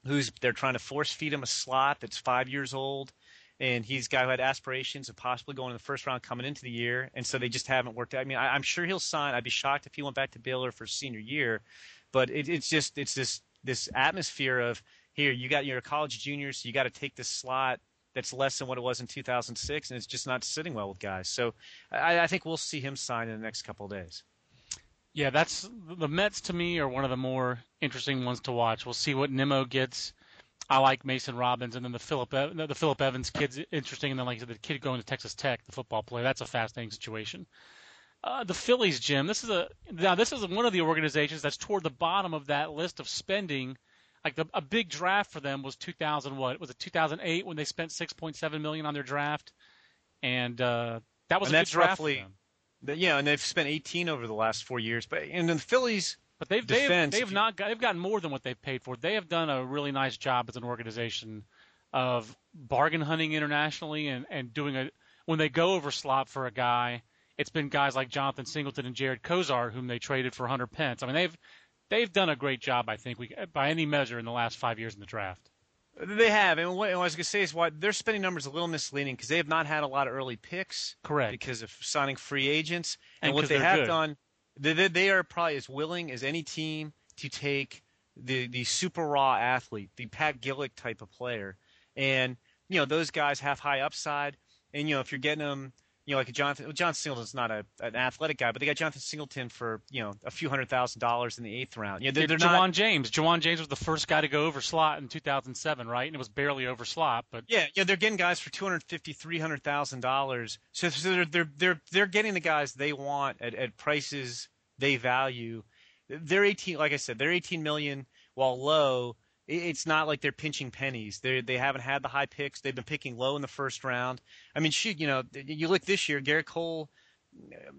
who's they're trying to force feed him a slot that's five years old. And he's a guy who had aspirations of possibly going in the first round coming into the year, and so they just haven't worked out. I mean, I, I'm sure he'll sign. I'd be shocked if he went back to Baylor for senior year, but it, it's just it's this this atmosphere of here you got your college junior, so you got to take this slot that's less than what it was in 2006, and it's just not sitting well with guys. So I, I think we'll see him sign in the next couple of days. Yeah, that's the Mets to me are one of the more interesting ones to watch. We'll see what Nimmo gets. I like Mason Robbins, and then the Philip Ev- the Philip Evans kid's interesting, and then like I said, the kid going to Texas Tech, the football player. That's a fascinating situation. Uh, the Phillies, Jim. This is a now this is one of the organizations that's toward the bottom of that list of spending. Like the, a big draft for them was 2000. What was it? 2008 when they spent 6.7 million on their draft, and uh, that was And a that's good draft roughly- for them. But, yeah, and they've spent 18 over the last four years. But and the Phillies, But they've they've, they've not got, they've gotten more than what they've paid for. They have done a really nice job as an organization of bargain hunting internationally and and doing a when they go over slot for a guy, it's been guys like Jonathan Singleton and Jarred Cosart whom they traded for Hunter Pence. I mean, they've they've done a great job, I think, we, by any measure in the last five years in the draft. They have, and what, I was going to say is why their spending numbers a little misleading because they have not had a lot of early picks. Correct. Because of signing free agents, and, and what they have good. done, they, they are probably as willing as any team to take the the super raw athlete, the Pat Gillick type of player, and you know those guys have high upside, and you know if you're getting them you know, like a Jonathan. Well, John Singleton's not a, an athletic guy, but they got Jonathan Singleton for you know a few hundred thousand dollars in the eighth round. You know, they're, they're Ja'Wuan not, James. Ja'Wuan James was the first guy to go over slot in 2007, right? And it was barely over slot, but yeah, yeah, they're getting guys for two hundred fifty, three hundred thousand dollars. So, so they're they're they're they're getting the guys they want at, at prices they value. They're eighteen, like I said, they're eighteen million while low it's not like they're pinching pennies. They they haven't had the high picks. They've been picking low in the first round. I mean, shoot, you know, you look this year, Gerrit Cole.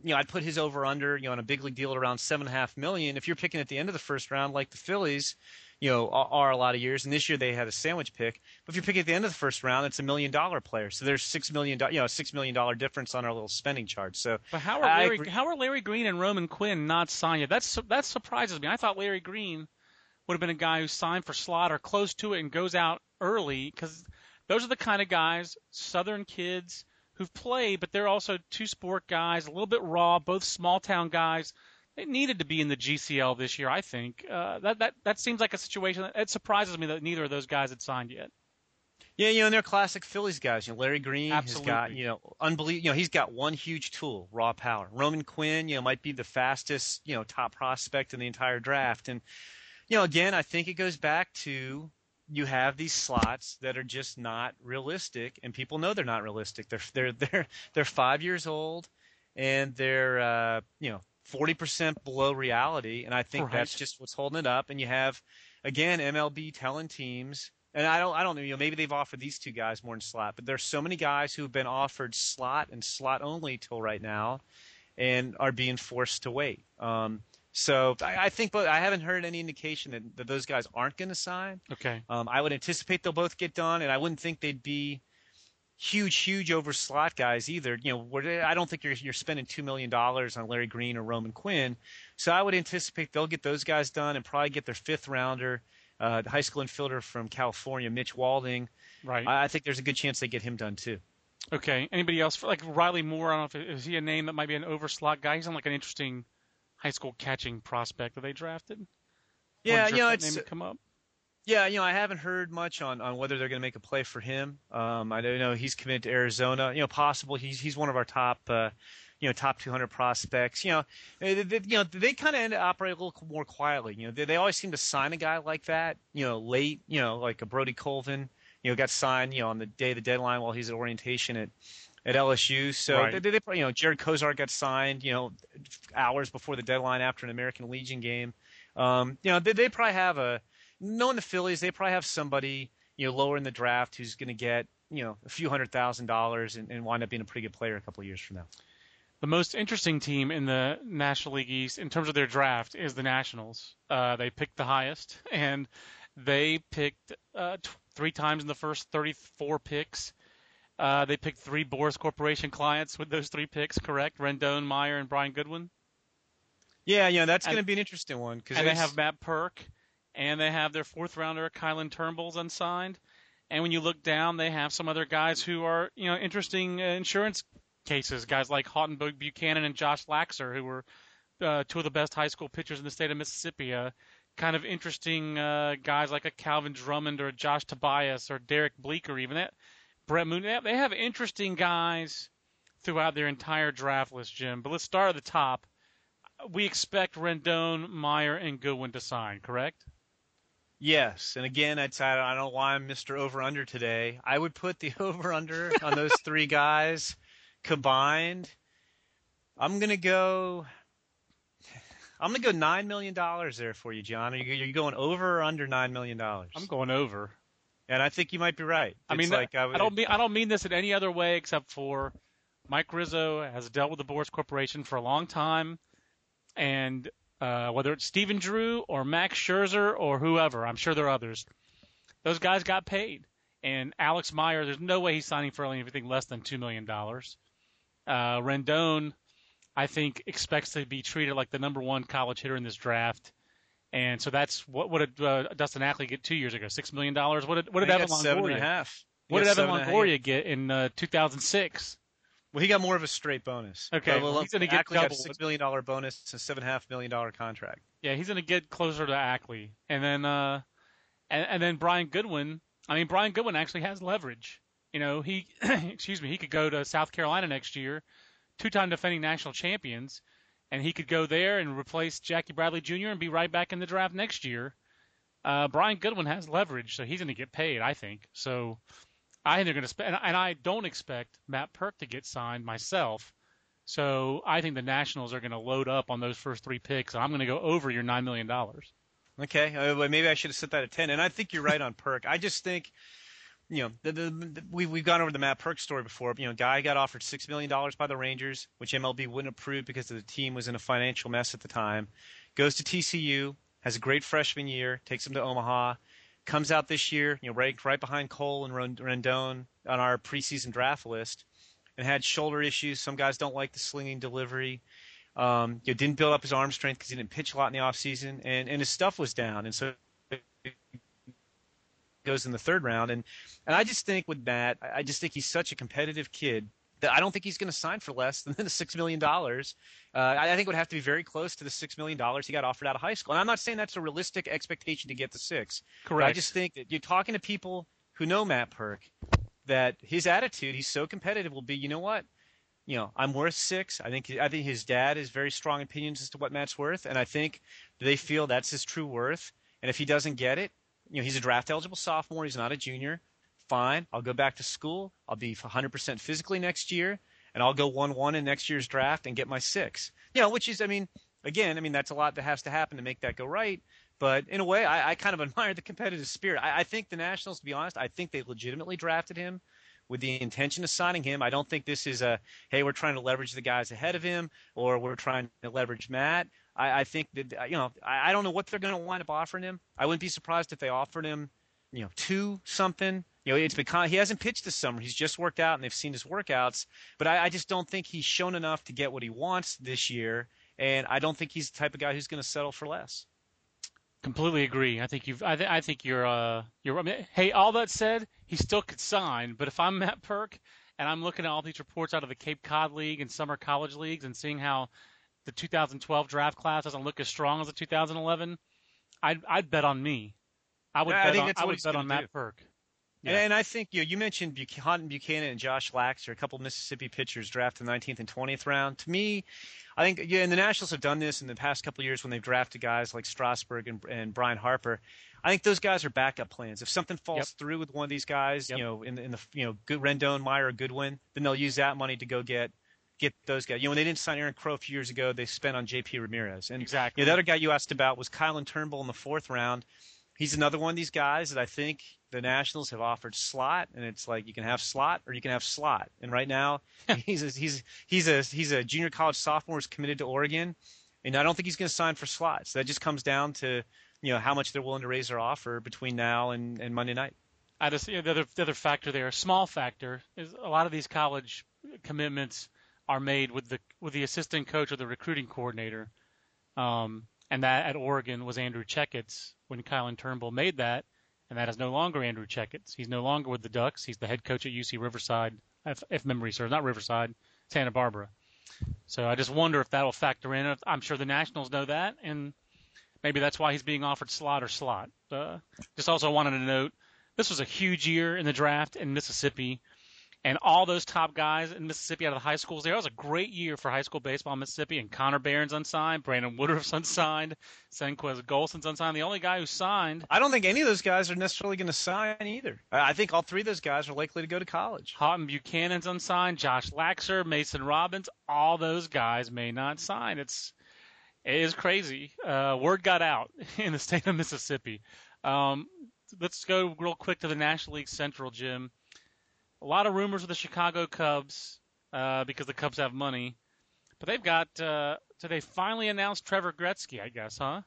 You know, I'd put his over under, you know, on a big league deal at around seven and a half million. If you're picking at the end of the first round, like the Phillies, you know, are, are a lot of years, and this year they had a sandwich pick. But if you're picking at the end of the first round, it's a million dollar player. So there's six million, you know, six million dollar difference on our little spending chart. So, but how are Larry, how are Larry Green and Roman Quinn not signed yet? That's that surprises me. I thought Larry Green would have been a guy who signed for slot or close to it and goes out early because those are the kind of guys, Southern kids who've played, but they're also two sport guys, a little bit raw, both small town guys. They needed to be in the GCL this year, I think. Uh, that that that seems like a situation that it surprises me that neither of those guys had signed yet. Yeah, you know, and they're classic Phillies guys. You know, Larry Green Absolutely. has got, you know, unbelievable. You know, he's got one huge tool, raw power. Roman Quinn, you know, might be the fastest, you know, top prospect in the entire draft, and you know, again, I think it goes back to you have these slots that are just not realistic, and people know they're not realistic. They're they're they're they're five years old, and they're uh, you know forty percent below reality, and I think right. that's just what's holding it up. And you have again MLB telling teams, and I don't I don't know, you know, maybe they've offered these two guys more than slot, but there's so many guys who've been offered slot and slot only till right now, and are being forced to wait. Um, so I, I think, but I haven't heard any indication that, that those guys aren't going to sign. Okay. Um, I would anticipate they'll both get done, and I wouldn't think they'd be huge, huge over slot guys either. You know, I don't think you're you're spending two million dollars on Larry Green or Roman Quinn. So I would anticipate they'll get those guys done and probably get their fifth rounder, uh, the high school infielder from California, Mitch Walding. Right. I, I think there's a good chance they get him done too. Okay. Anybody else? Like Riley Moore, I don't know if is he a name that might be an overslot guy. He's on like an interesting high school catching prospect that they drafted. Yeah, you know, it's come up. Yeah, you know, I haven't heard much on, on whether they're going to make a play for him. Um, I don't know he's committed to Arizona. You know, possible he's he's one of our top, uh, you know, top 200 prospects. You know, they, they, you know they kind of end to operate a little more quietly. You know, they, they always seem to sign a guy like that. You know, late. You know, like a Brody Colvin. You know, got signed. You know, on the day of the deadline while he's at orientation at at LSU. So right. they, they, you know, Jarred Cosart got signed, you know, hours before the deadline after an American Legion game. Um, you know, they, they probably have a knowing the Phillies, they probably have somebody you know lower in the draft who's going to get you know a few hundred thousand dollars and, and wind up being a pretty good player a couple of years from now. The most interesting team in the National League East in terms of their draft is the Nationals. Uh, they picked the highest, and they picked uh, t- three times in the first 34 picks. Uh, they picked three Boras Corporation clients with those three picks, correct? Rendon, Meyer, and Brian Goodwin. Yeah, yeah, that's going to be an interesting one. Cause and they have Matt Purke, and they have their fourth rounder, Kylin Turnbull's unsigned. And when you look down, they have some other guys who are, you know, interesting uh, insurance cases. Guys like Hawtin Buchanan and Josh Laxer, who were uh, two of the best high school pitchers in the state of Mississippi. Uh, kind of interesting uh, guys like a Calvin Drummond or Josh Tobias or Derek Bleeker, even that. Brett Moon. They have interesting guys throughout their entire draft list, Jim. But let's start at the top. We expect Rendon, Meyer, and Goodwin to sign, correct? Yes, and again, I'd say I don't know why I'm Mr. Over Under today. I would put the over under on those three guys combined. I'm gonna go. I'm gonna go nine million dollars there for you, John. Are you, are you going over or under nine million dollars? I'm going over. And I think you might be right. I mean, like I, I don't mean I don't mean this in any other way except for Mike Rizzo has dealt with the Boras Corporation for a long time, and uh, whether it's Stephen Drew or Max Scherzer or whoever, I'm sure there are others. Those guys got paid, and Alex Meyer, there's no way he's signing for anything less than two million dollars. Uh, Rendon, I think expects to be treated like the number one college hitter in this draft. And so that's what what did uh, Dustin Ackley get two years ago? Six million dollars. What did what did Evan seven and a Longoria? half. He What did Evan seven and a half. Longoria get in uh, 2006? Well, he got more of a straight bonus. Okay, Well, well, he's gonna get Ackley got a six million dollar bonus. A seven and a half million dollar contract. Yeah, he's going to get closer to Ackley, and then uh, and, and then Brian Goodwin. I mean, Brian Goodwin actually has leverage. You know, he excuse me, he could go to South Carolina next year, two-time defending national champions, and he could go there and replace Jackie Bradley Jr. and be right back in the draft next year. Uh, Brian Goodwin has leverage, so he's going to get paid. I think so. I think they're going to spend, and, I don't expect Matt Purke to get signed myself. So I think the Nationals are going to load up on those first three picks, I'm going to go over your nine million dollars. Okay, uh, maybe I should have set that at ten. And I think you're right on Purke. I just think, you know, the, the, the, we we've gone over the Matt Purke story before. You know, guy got offered six million dollars by the Rangers, which MLB wouldn't approve because the team was in a financial mess at the time. Goes to TCU, has a great freshman year, takes him to Omaha, comes out this year, you know, ranked right behind Cole and Rendon on our preseason draft list, and had shoulder issues. Some guys don't like the slinging delivery. Um, you know, didn't build up his arm strength because he didn't pitch a lot in the offseason, and and his stuff was down, and so goes in the third round. And and I just think with Matt, I just think he's such a competitive kid that I don't think he's going to sign for less than the six million dollars. Uh, I I think it would have to be very close to the six million dollars he got offered out of high school. And I'm not saying that's a realistic expectation to get the six. Correct. I just think that you're talking to people who know Matt Purke, that his attitude, he's so competitive, will be, you know what? You know, I'm worth six. I think I think his dad has very strong opinions as to what Matt's worth, and I think they feel that's his true worth. And if he doesn't get it, you know, he's a draft eligible sophomore. He's not a junior. Fine, I'll go back to school. I'll be 100% physically next year, and I'll go one-one in next year's draft and get my six. You know, which is, I mean, again, I mean that's a lot that has to happen to make that go right. But in a way, I, I kind of admire the competitive spirit. I, I think the Nationals, to be honest, I think they legitimately drafted him with the intention of signing him. I don't think this is a hey, we're trying to leverage the guys ahead of him, or we're trying to leverage Matt. I, I think that you know, I, I don't know what they're going to wind up offering him. I wouldn't be surprised if they offered him, you know, two something. You know, it's because he hasn't pitched this summer. He's just worked out, and they've seen his workouts. But I, I just don't think he's shown enough to get what he wants this year. And I don't think he's the type of guy who's going to settle for less. Completely agree. I think you've. I, th- I think you're. Uh, you're. I mean, hey, all that said, he still could sign. But if I'm Matt Purke and I'm looking at all these reports out of the Cape Cod League and summer college leagues and seeing how the 2012 draft class doesn't look as strong as the 2011, I'd I'd bet on me. I would Yeah, I bet think on. that's I would bet on Matt do. Purke. And, Yeah. and I think you know, you mentioned Buch- Hawtin Buchanan and Josh Laxer, a couple of Mississippi pitchers drafted in the 19th and 20th round. To me, I think yeah, and the Nationals have done this in the past couple of years when they've drafted guys like Strasburg and, and Brian Harper. I think those guys are backup plans. If something falls Yep. through with one of these guys, Yep. you know, in the, in the you know, good Rendon, Meyer, Goodwin, then they'll use that money to go get get those guys. You know, when they didn't sign Aaron Crow a few years ago, they spent on J.P. Ramirez. And Exactly. yeah, the other guy you asked about was Kylin Turnbull in the fourth round. He's another one of these guys that I think the Nationals have offered slot, and it's like you can have slot or you can have slot. And right now, he's a, he's he's a he's a junior college sophomore who's committed to Oregon, and I don't think he's going to sign for slots. That just comes down to you know how much they're willing to raise their offer between now and, and Monday night. I just yeah, the other the other factor there, a small factor, is a lot of these college commitments are made with the with the assistant coach or the recruiting coordinator, um, and that at Oregon was Andrew Checketts when Kylin Turnbull made that, and that is no longer Andrew Checketts. He's no longer with the Ducks. He's the head coach at UC Riverside, if, if memory serves, not Riverside, Santa Barbara. So I just wonder if that'll factor in. I'm sure the Nationals know that, and maybe that's why he's being offered slot or slot. Uh, just also wanted to note this was a huge year in the draft in Mississippi, and all those top guys in Mississippi out of the high schools there. It was a great year for high school baseball in Mississippi, and Connor Barron's unsigned, Brandon Woodruff's unsigned, Senquez Golson's unsigned. The only guy who signed, I don't think any of those guys are necessarily going to sign either. I think all three of those guys are likely to go to college. Hawtin Buchanan's unsigned, Josh Laxer, Mason Robbins, all those guys may not sign. It's it is crazy. Uh, word got out in the state of Mississippi. Um, let's go real quick to the National League Central, Jim. A lot of rumors with the Chicago Cubs uh, because the Cubs have money, but they've got. Uh, so they finally announced Trevor Gretzky, I guess, huh?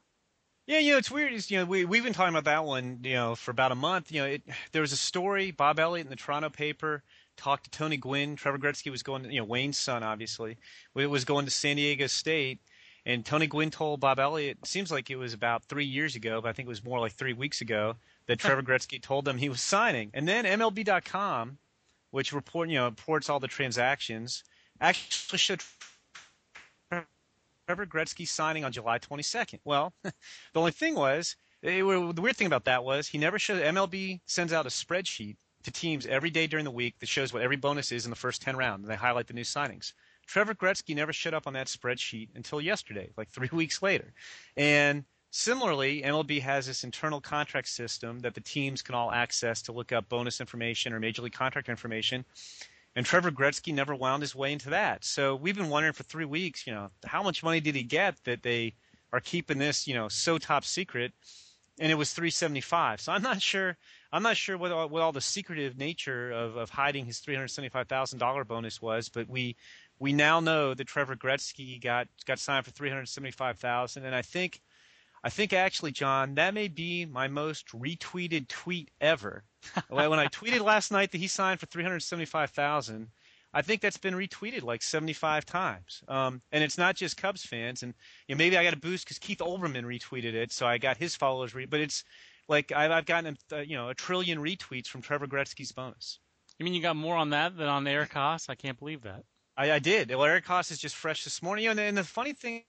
Yeah, you know, it's weird. Is you know, we we've been talking about that one, you know, for about a month. You know, it, there was a story. Bob Elliott in the Toronto paper talked to Tony Gwynn. Trevor Gretzky was going, to, you know, Wayne's son, obviously, It was going to San Diego State. And Tony Gwynn told Bob Elliott, seems like it was about three years ago, but I think it was more like three weeks ago, that Trevor Gretzky told them he was signing. And then MLB.com, which report, you know, reports all the transactions, actually showed Trevor Gretzky signing on July 22nd. Well, the only thing was, the weird thing about that was he never showed. MLB sends out a spreadsheet to teams every day during the week that shows what every bonus is in the first 10 rounds, and they highlight the new signings. Trevor Gretzky never showed up on that spreadsheet until yesterday, like three weeks later. And similarly, MLB has this internal contract system that the teams can all access to look up bonus information or major league contract information. And Trevor Gretzky never wound his way into that. So we've been wondering for three weeks, you know, how much money did he get that they are keeping this, you know, so top secret? And it was 375. So I'm not sure. I'm not sure what all, what all the secretive nature of, of hiding his $375,000 bonus was, but we we now know that Trevor Gretzky got got signed for 375,000, and I think I think actually, John, that may be my most retweeted tweet ever. when I tweeted last night that he signed for 375,000, I think that's been retweeted like 75 times. Um, and it's not just Cubs fans. And you know, maybe I got a boost because Keith Olbermann retweeted it, so I got his followers. Re- but it's like I've, I've gotten uh, you know a trillion retweets from Trevor Gretzky's bonus. You mean you got more on that than on Eric Haase? I can't believe that. I, I did. Well, Eric Haase is just fresh this morning. You know, and, and the funny thing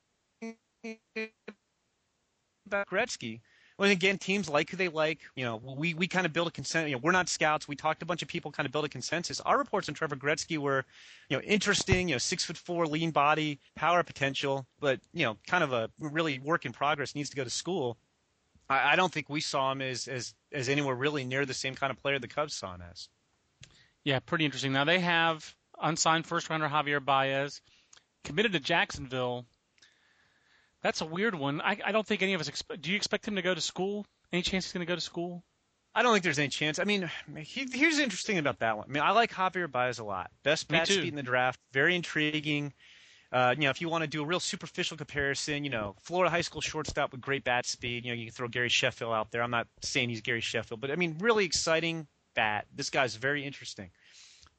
about Gretzky. Well, again, teams like who they like. You know, we, we kind of build a consensus. You know, we're not scouts. We talked to a bunch of people, kind of build a consensus. Our reports on Trevor Gretzky were, you know, interesting. You know, six foot four, lean body, power potential, but you know, kind of a really work in progress. Needs to go to school. I, I don't think we saw him as as as anywhere really near the same kind of player the Cubs saw him as. Yeah, pretty interesting. Now they have unsigned first rounder Javier Baez committed to Jacksonville that's a weird one. I, I don't think any of us expect. Do you expect him to go to school? Any chance he's going to go to school? I don't think there's any chance. I mean, he, here's interesting about that one. I mean, I like Javier Baez a lot. Best bat speed in the draft. Very intriguing. Uh, you know, if you want to do a real superficial comparison, you know, Florida high school shortstop with great bat speed. You know, you can throw Gary Sheffield out there. I'm not saying he's Gary Sheffield, but I mean, really exciting bat. This guy's very interesting.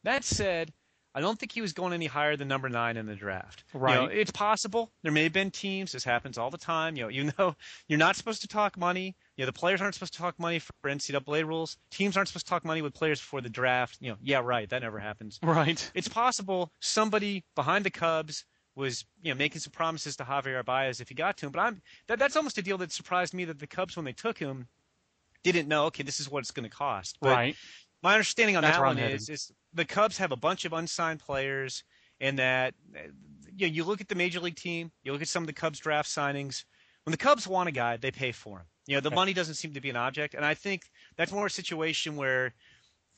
That said, I don't think he was going any higher than number nine in the draft. Right. You know, it's possible. There may have been teams. This happens all the time. You know, you know, you're not supposed to talk money. You know, the players aren't supposed to talk money for NCAA rules. Teams aren't supposed to talk money with players before the draft. You know, yeah, right. That never happens. Right. It's possible somebody behind the Cubs was you know making some promises to Javier Baez if he got to him. But I'm that, that's almost a deal that surprised me that the Cubs when they took him didn't know. Okay, this is what it's going to cost. But right. My understanding on That's that one is, is the Cubs have a bunch of unsigned players, and that you know, you look at the major league team, you look at some of the Cubs draft signings. When the Cubs want a guy, they pay for him. You know, the money doesn't seem to be an object, and I think that's more a situation where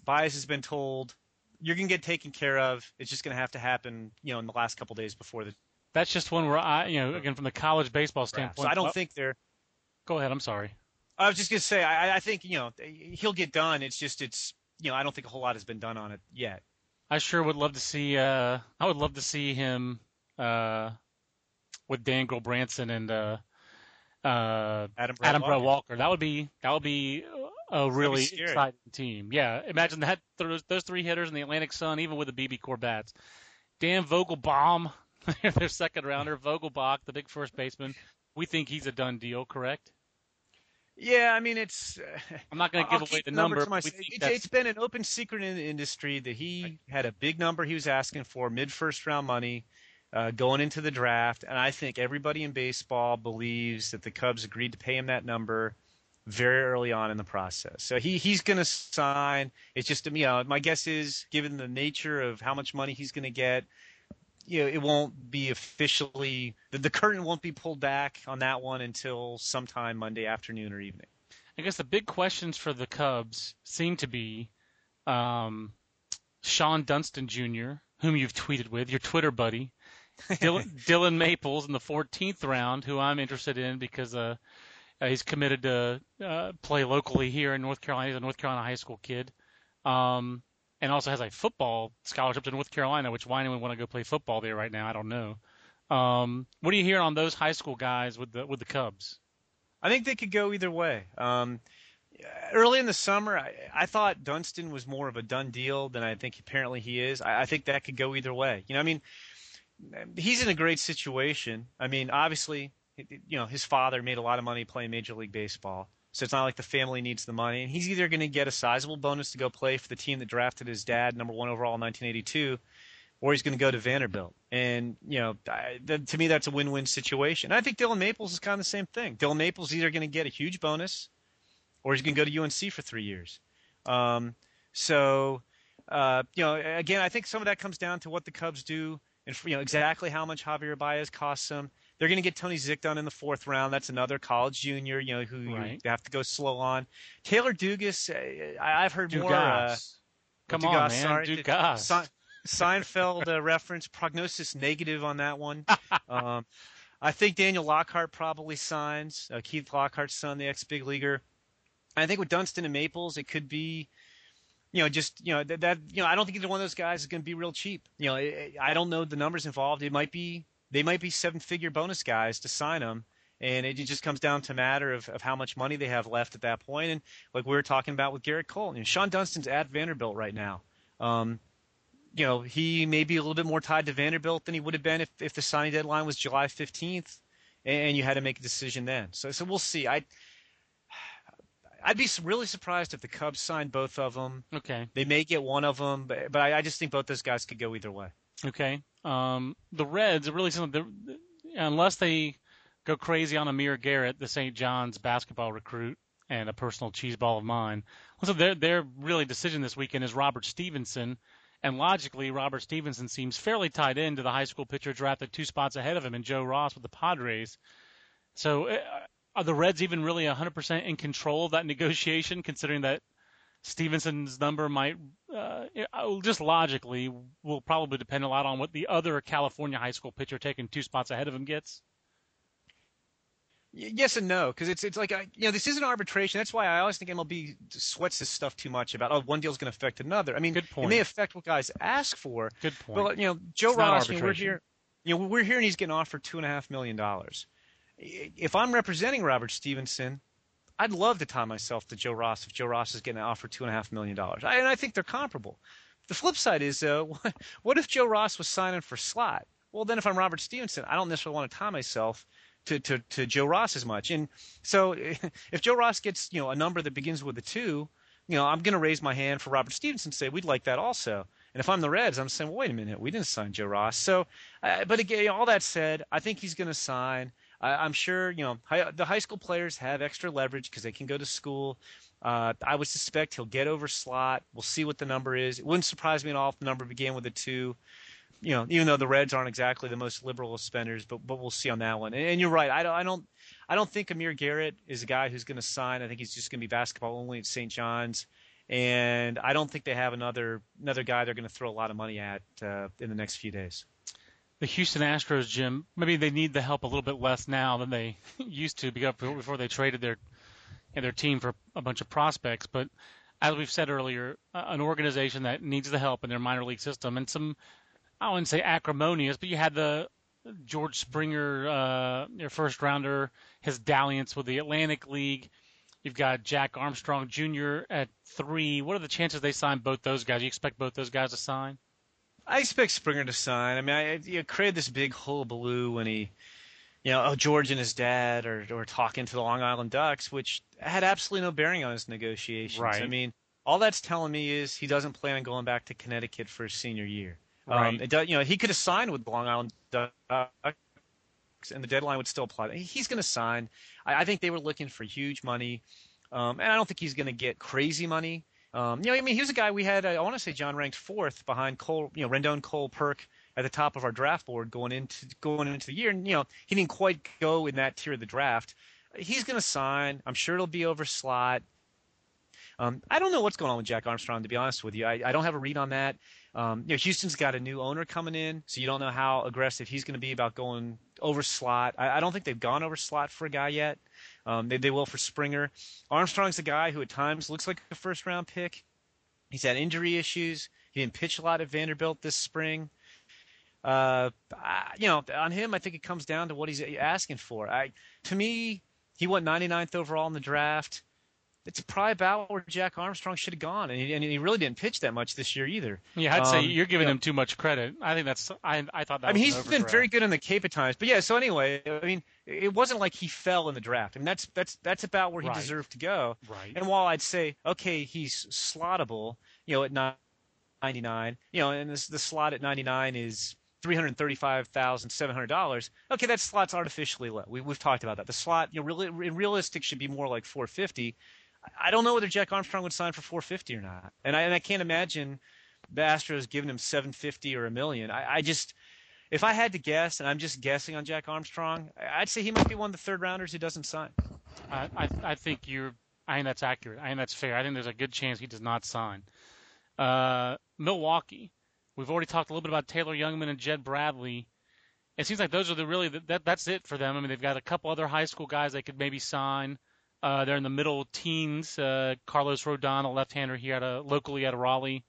Baez has been told you're going to get taken care of. It's just going to have to happen, you know, in the last couple days before the. That's just one where I, you know, again from the college baseball standpoint. So I don't oh. think they're. Go ahead. I'm sorry. I was just going to say I, I think you know he'll get done. It's just it's you know, I don't think a whole lot has been done on it yet. I sure would love to see. Uh, I would love to see him uh, with Dan Gulbranson and uh, uh, Adam Brett Adam Walker. Walker. That would be that would be a really exciting team. Yeah, imagine that those, those three hitters in the Atlantic Sun, even with the BB Corbats. Dan Vogelbaum, their second rounder, Vogelbach, the big first baseman. We think he's a done deal, correct? Yeah, I mean it's. Uh, I'm not going to give away the number. My, it, has been an open secret in the industry that he had a big number he was asking for mid first round money uh, going into the draft, and I think everybody in baseball believes that the Cubs agreed to pay him that number very early on in the process. So he he's going to sign. It's just you know my guess is given the nature of how much money he's going to get, you know, it won't be officially the, the curtain won't be pulled back on that one until sometime Monday afternoon or evening. I guess the big questions for the Cubs seem to be um, Shawon Dunston Jr., whom you've tweeted with, your Twitter buddy, Dylan, Dillon Maples in the 14th round, who I'm interested in because uh, uh, he's committed to uh, play locally here in North Carolina. He's a North Carolina high school kid. Um, and also has a football scholarship to North Carolina, which why anyone want to go play football there right now, I don't know. Um, what are you hearing on those high school guys with the with the Cubs? I think they could go either way. Um, early in the summer, I, I thought Dunston was more of a done deal than I think apparently he is. I, I think that could go either way. You know, I mean, he's in a great situation. I mean, obviously, you know, his father made a lot of money playing Major League Baseball. So it's not like the family needs the money. And he's either going to get a sizable bonus to go play for the team that drafted his dad, number one overall in 1982, or he's going to go to Vanderbilt. And, you know, I, to me, that's a win win situation. I think Dillon Maples is kind of the same thing. Dillon Maples is either going to get a huge bonus or he's going to go to UNC for three years. Um, so, uh, you know, again, I think some of that comes down to what the Cubs do and, you know, exactly how much Javier Baez costs them. They're going to get Tony Zych done in the fourth round. That's another college junior, you know, who right. you have to go slow on. Taylor Dugas, uh, I've heard Dugas. more. Uh, Come Dugas, on, man. Sorry, Dugas. Seinfeld uh, reference, prognosis negative on that one. um, I think Daniel Lockhart probably signs. Uh, Keith Lockhart's son, the ex big leaguer. I think with Dunston and Maples, it could be, you know, just you know that, that you know I don't think either one of those guys is going to be real cheap. You know, it, I don't know the numbers involved. It might be they might be seven figure bonus guys to sign them. And it just comes down to a matter of, of how much money they have left at that point. And like we were talking about with Gerrit Cole, you know, Shawon Dunston's at Vanderbilt right now. Um, you know, he may be a little bit more tied to Vanderbilt than he would have been if, if the signing deadline was July 15th and you had to make a decision then. So, so we'll see. I, I'd be really surprised if the Cubs signed both of them. Okay. They may get one of them, but, but I, I just think both those guys could go either way. Okay. Um, the Reds really unless they go crazy on Amir Garrett, the St. John's basketball recruit and a personal cheeseball of mine. So their their really decision this weekend is Robert Stephenson, and logically Robert Stephenson seems fairly tied into the high school pitcher drafted two spots ahead of him in Joe Ross with the Padres. So uh, are the Reds even really 100% in control of that negotiation, considering that Stephenson's number might, uh, uh, just logically, will probably depend a lot on what the other California high school pitcher taking two spots ahead of him gets? Yes and no, because it's it's like you know this is an arbitration. That's why I always think MLB sweats this stuff too much about oh one deal is going to affect another. I mean, it may affect what guys ask for. Good point. But you know, Joe it's Ross, you know, we're here. You know, we're here and he's getting offered two and a half million dollars if I'm representing Robert Stephenson, I'd love to tie myself to Joe Ross if Joe Ross is getting an offered two and a half million dollars. And I think they're comparable. The flip side is, uh, what if Joe Ross was signing for slot? Well, then if I'm Robert Stephenson, I don't necessarily want to tie myself to, to, to Joe Ross as much. And so if Joe Ross gets, you know, a number that begins with a two, you know, I'm going to raise my hand for Robert Stephenson and say we'd like that also. And if I'm the Reds, I'm saying, well, wait a minute, we didn't sign Joe Ross. So, uh, but again, all that said, I think he's going to sign. I, am sure you know high, the high school players have extra leverage because they can go to school. Uh, I would suspect he'll get over slot. We'll see what the number is. It wouldn't surprise me at all if the number began with a two. You know, even though the Reds aren't exactly the most liberal of spenders, but but we'll see on that one. And, and you're right. I don't I don't I don't think Amir Garrett is a guy who's going to sign. I think he's just going to be basketball only at St. John's and I don't think they have another another guy they're going to throw a lot of money at uh, in the next few days the Houston Astros, Jim, maybe they need the help a little bit less now than they used to because before they traded their their team for a bunch of prospects. But as we've said earlier, an organization that needs the help in their minor league system and some, I wouldn't say acrimonious, but you had the George Springer, uh, your first rounder, his dalliance with the Atlantic League. You've got Jack Armstrong Jr. at three. What are the chances they sign both those guys? You expect both those guys to sign? I expect Springer to sign. I mean, I you know, created this big hullabaloo when he, you know, oh George and his dad are are talking to the Long Island Ducks, which had absolutely no bearing on his negotiations. Right. I mean, all that's telling me is he doesn't plan on going back to Connecticut for his senior year. Um, right. Um, it does, you know, he could have signed with the Long Island Ducks, and the deadline would still apply. He's going to sign. I, I think they were looking for huge money, um, and I don't think he's going to get crazy money. Um, you know, I mean, he was a guy we had. I want to say John ranked fourth behind Cole, you know, Rendon, Cole, Purke at the top of our draft board going into going into the year. And you know, he didn't quite go in that tier of the draft. He's going to sign. I'm sure it'll be over slot. Um, I don't know what's going on with Jack Armstrong, to be honest with you. I, I don't have a read on that. Um, you know, Houston's got a new owner coming in, so you don't know how aggressive he's going to be about going over slot. I, I don't think they've gone over slot for a guy yet. Um, they, they will for Springer. Armstrong's a guy who at times looks like a first round pick. He's had injury issues. He didn't pitch a lot at Vanderbilt this spring. Uh, you know, on him, I think it comes down to what he's asking for. I, to me, he went 99th overall in the draft. It's probably about where Jack Armstrong should have gone, and he, and he really didn't pitch that much this year either. Yeah, I'd say Um, you're giving you know- him too much credit. I think that's I I thought that. I mean, was he's been very good in the Cape at times, but yeah. So anyway, I mean, it wasn't like he fell in the draft. I mean, that's that's that's about where he Right. deserved to go. right. And while I'd say, okay, he's slottable, you know, at ni- 99, you know, and this, the slot at 99 is $335,700. Okay, that slot's artificially low. We, we've talked about that. The slot, you know, really, realistic should be more like 450. I- don't know whether Jack Armstrong would sign for 450 or not. And I, and I can't imagine the Astros giving him 750 or a million. I, I just, if I had to guess, and I'm just guessing on Jack Armstrong, I'd say he might be one of the third rounders who doesn't sign. I, I I think you're. I think that's accurate. I think that's fair. I think there's a good chance he does not sign. Uh, Milwaukee. We've already talked a little bit about Taylor Jungmann and Jed Bradley. It seems like those are the really that that's it for them. I mean, they've got a couple other high school guys they could maybe sign. Uh, they're in the middle teens. Uh, Carlos Rodon, a left-hander here at a, locally out of Raleigh.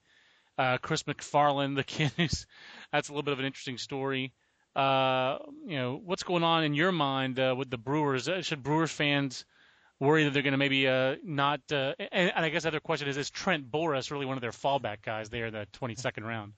Uh, Chris McFarland, the kid who's that's a little bit of an interesting story. Uh, you know, what's going on in your mind uh, with the Brewers? Uh, should Brewers fans worry that they're going to maybe uh, not? Uh, and, and I guess the other question is: Is Trent Boras really one of their fallback guys there in the 22nd round?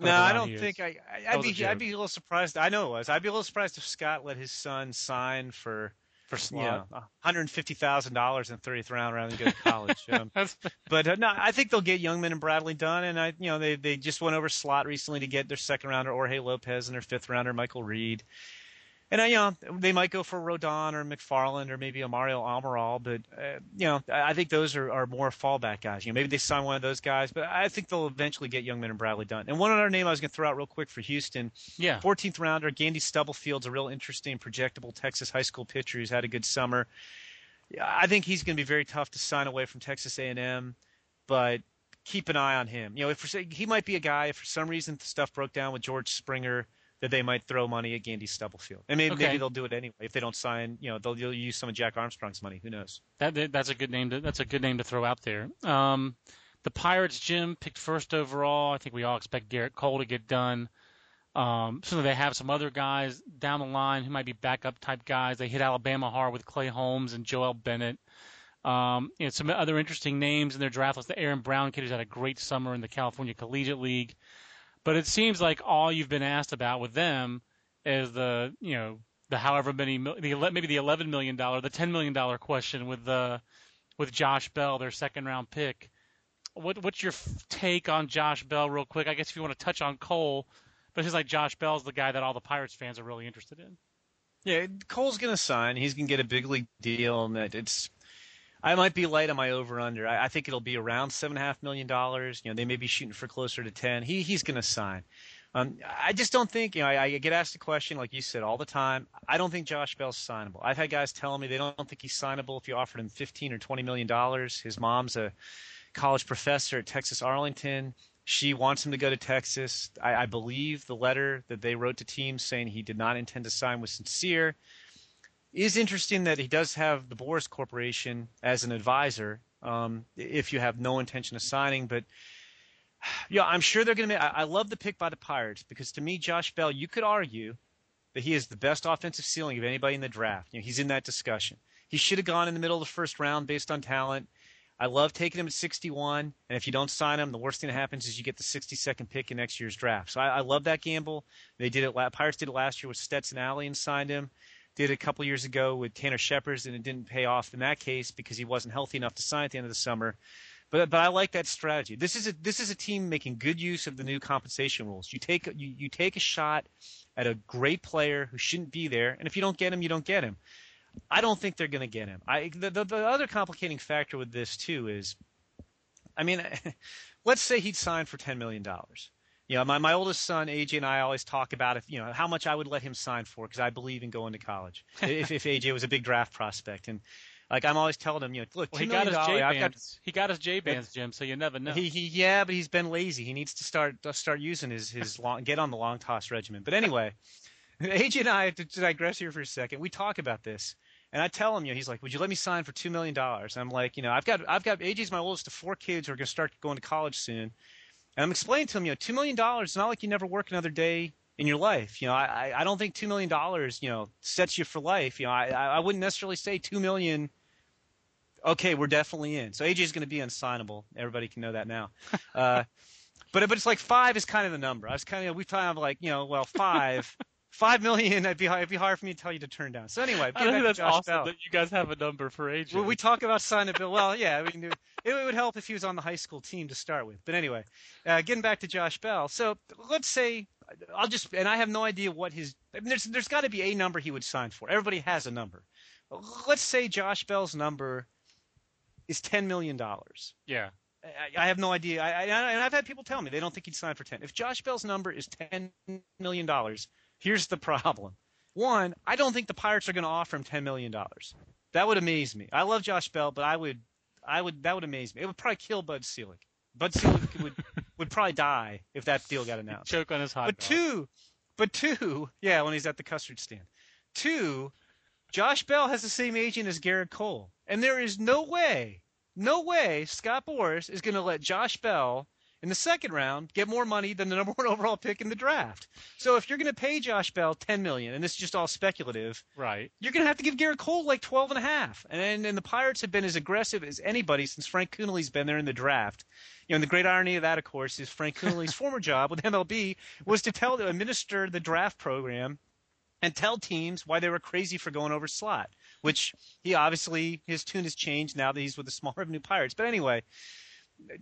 No, I don't think I. I I'd be. I'd be a little surprised. I know it was. I'd be a little surprised if Scott let his son sign for for you know, one hundred fifty thousand dollars in the thirtieth round rather than go to college. um, but uh, no, I think they'll get Jungmann and Bradley done. And I, you know, they they just went over slot recently to get their second rounder Jorge Lopez and their fifth rounder Michael Reed. And uh, you know, they might go for Rodon or McFarland or maybe a Mario Amaral, but uh, you know, I I think those are, are more fallback guys. You know, maybe they sign one of those guys, but I think they'll eventually get Jungmann and Bradley done. And one other name I was going to throw out real quick for Houston, yeah. 14th rounder Gandy Stubblefield's a real interesting, projectable Texas high school pitcher who's had a good summer. Yeah, I think he's going to be very tough to sign away from Texas A&M, but keep an eye on him. You know, if for, he might be a guy if for some reason the stuff broke down with George Springer that they might throw money at Gandy Stubblefield, and maybe Okay. maybe they'll do it anyway if they don't sign. You know, they'll, they'll use some of Jack Armstrong's money. Who knows? That, that- that's a good name to that's a good name to throw out there. Um, the Pirates, Jim picked first overall. I think we all expect Gerrit Cole to get done. Um, so they have some other guys down the line who might be backup type guys. They hit Alabama hard with Clay Holmes and Joel Bennett. Um, you know, some other interesting names in their draft list. The Aaron Brown kid who's had a great summer in the California Collegiate League. But it seems like all you've been asked about with them is the you know the however many the maybe the eleven million dollar the ten million dollar question with the with Josh Bell their second round pick. What what's your take on Josh Bell real quick? I guess if you want to touch on Cole, but it seems like Josh Bell's the guy that all the Pirates fans are really interested in. Yeah, Cole's going to sign. He's going to get a big league deal, and it's. I might be light on my over under. I, I think it'll be around seven and a half million dollars. You know, they may be shooting for closer to ten. He he's going to sign. Um, I just don't think. You know, I, I get asked the question like you said all the time. I don't think Josh Bell's signable. I've had guys telling me they don't think he's signable if you offered him fifteen or twenty million dollars. His mom's a college professor at Texas Arlington. She wants him to go to Texas. I, I believe the letter that they wrote to teams saying he did not intend to sign was sincere. Is interesting that he does have the Boras Corporation as an advisor um, if you have no intention of signing. But yeah, I'm sure they're going to. I, I love the pick by the Pirates because to me, Josh Bell, you could argue that he is the best offensive ceiling of anybody in the draft. You know, he's in that discussion. He should have gone in the middle of the first round based on talent. I love taking him at 61, and if you don't sign him, the worst thing that happens is you get the 62nd pick in next year's draft. So I, I love that gamble. They did it. Pirates did it last year with Stetson Allie and signed him. Did a couple years ago with Tanner Scheppers, and it didn't pay off in that case because he wasn't healthy enough to sign at the end of the summer. But but I like that strategy. This is a this is a team making good use of the new compensation rules. You take you, you take a shot at a great player who shouldn't be there, and if you don't get him, you don't get him. I don't think they're going to get him. I the, the the other complicating factor with this too is, I mean, let's say he'd signed for ten million dollars. You know, my my oldest son AJ and I always talk about if you know how much I would let him sign for because I believe in going to college. if if AJ was a big draft prospect and. Like I'm always telling him, you know, look, Well, he got his J bands. He got his J bands, Jim. So you never know. he, he yeah, but he's been lazy. He needs to start uh, start using his his long get on the long toss regimen. But anyway, AJ and I to, to digress here for a second. We talk about this, and I tell him, you know, he's like, "Would you let me sign for two million dollars?" I'm like, you know, I've got I've got AJ's my oldest of four kids who are going to start going to college soon, and I'm explaining to him, you know, two million dollars is not like you never work another day in your life. You know, I I- don't think two million dollars, you know, sets you for life. You know, I I I wouldn't necessarily say two million okay, we're definitely in. So AJ is going to be unsignable. Everybody can know that now. Uh, but but it's like five is kind of the number. I was kind of we kind of like you know well five. Five million, it'd be, it'd be hard for me to tell you to turn down. So anyway, I think that's awesome Bell. that you guys have a number for AJ. Well, we talk about signing Bill. Well, yeah, I mean, it, would help if he was on the high school team to start with. But anyway, uh, getting back to Josh Bell. So let's say I'll just, and I have no idea what his. I mean, there's there's got to be a number he would sign for. Everybody has a number. Let's say Josh Bell's number is ten million dollars. Yeah. I, I, have no idea. I, I, and I've had people tell me they don't think he'd sign for ten. If Josh Bell's number is ten million dollars, here's the problem. One, I don't think the Pirates are going to offer him ten million dollars. That would amaze me. I love Josh Bell, but I would, I would, that would amaze me. It would probably kill Bud Selig. Bud Selig would would probably die if that deal got announced. Choke on his hot But dog. two, but two, yeah, when he's at the custard stand. Two, Josh Bell has the same agent as Gerrit Cole, and there is no way no way Scott Boras is going to let Josh Bell in the second round get more money than the number one overall pick in the draft. So if you're going to pay Josh Bell ten million, and this is just all speculative, right? You're going to have to give Gerrit Cole like twelve and a half. And and the Pirates have been as aggressive as anybody since Frank Coonelly's been there in the draft. You know, and the great irony of that, of course, is Frank Coonelly's former job with MLB was to tell to administer the draft program and tell teams why they were crazy for going over slot which he obviously his tune has changed now that he's with the small revenue Pirates. But anyway,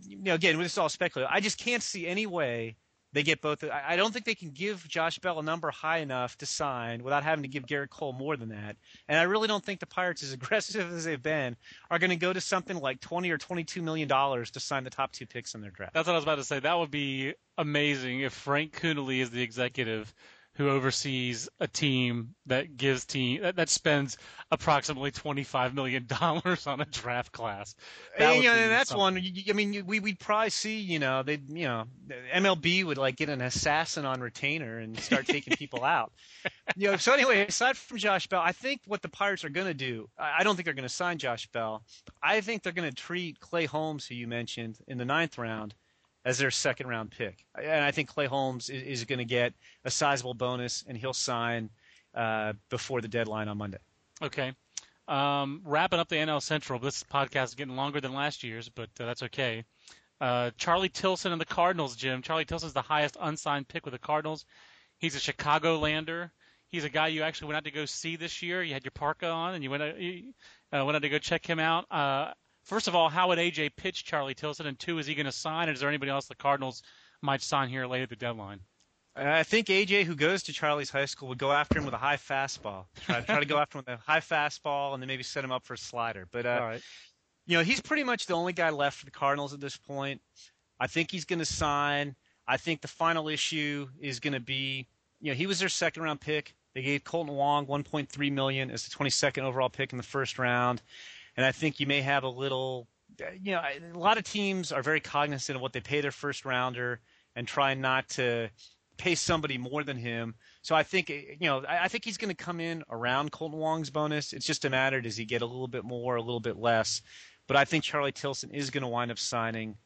you know, again, this is all speculative. I just can't see any way they get both. I don't think they can give Josh Bell a number high enough to sign without having to give Gerrit Cole more than that. And I really don't think the Pirates, as aggressive as they've been, are going to go to something like twenty or twenty-two million dollars to sign the top two picks in their draft. That's what I was about to say. That would be amazing if Frank Coonelly is the executive who oversees a team that gives team that, that spends approximately twenty five million dollars on a draft class. That and, you know, and that's something. one. I mean, we we'd probably see. You know, they you know, MLB would like get an assassin on retainer and start taking people out. You know. So anyway, aside from Josh Bell, I think what the Pirates are going to do. I don't think they're going to sign Josh Bell. I think they're going to treat Clay Holmes, who you mentioned in the ninth round as their second round pick. And I think Clay Holmes is, is going to get a sizable bonus, and he'll sign uh, before the deadline on Monday. Okay. Um, wrapping up the NL Central. This podcast is getting longer than last year's, but uh, that's okay. Uh, Charlie Tilson and the Cardinals, Jim. Charlie Tilson's the highest unsigned pick with the Cardinals. He's a Chicago-lander. He's a guy you actually went out to go see this year. You had your parka on, and you went out, you, uh, went out to go check him out. Uh, First of all, how would AJ pitch Charlie Tilson? And two, is he going to sign? And is there anybody else the Cardinals might sign here late at the deadline? I think AJ, who goes to Charlie's high school, would go after him with a high fastball. Try, try to go after him with a high fastball, and then maybe set him up for a slider. But uh, you know, he's pretty much the only guy left for the Cardinals at this point. I think he's going to sign. I think the final issue is going to be, you know, he was their second round pick. They gave Kolten Wong 1.3 million as the 22nd overall pick in the first round and I think you may have a little. Uh, you know, a lot of teams are very cognizant of what they pay their first rounder and try not to pay somebody more than him. So I think eh, you know I, think he's going to come in around Kolten Wong's bonus. It's just a matter does he get a little bit more, a little bit less. But I think Charlie Tilson is going to wind up signing.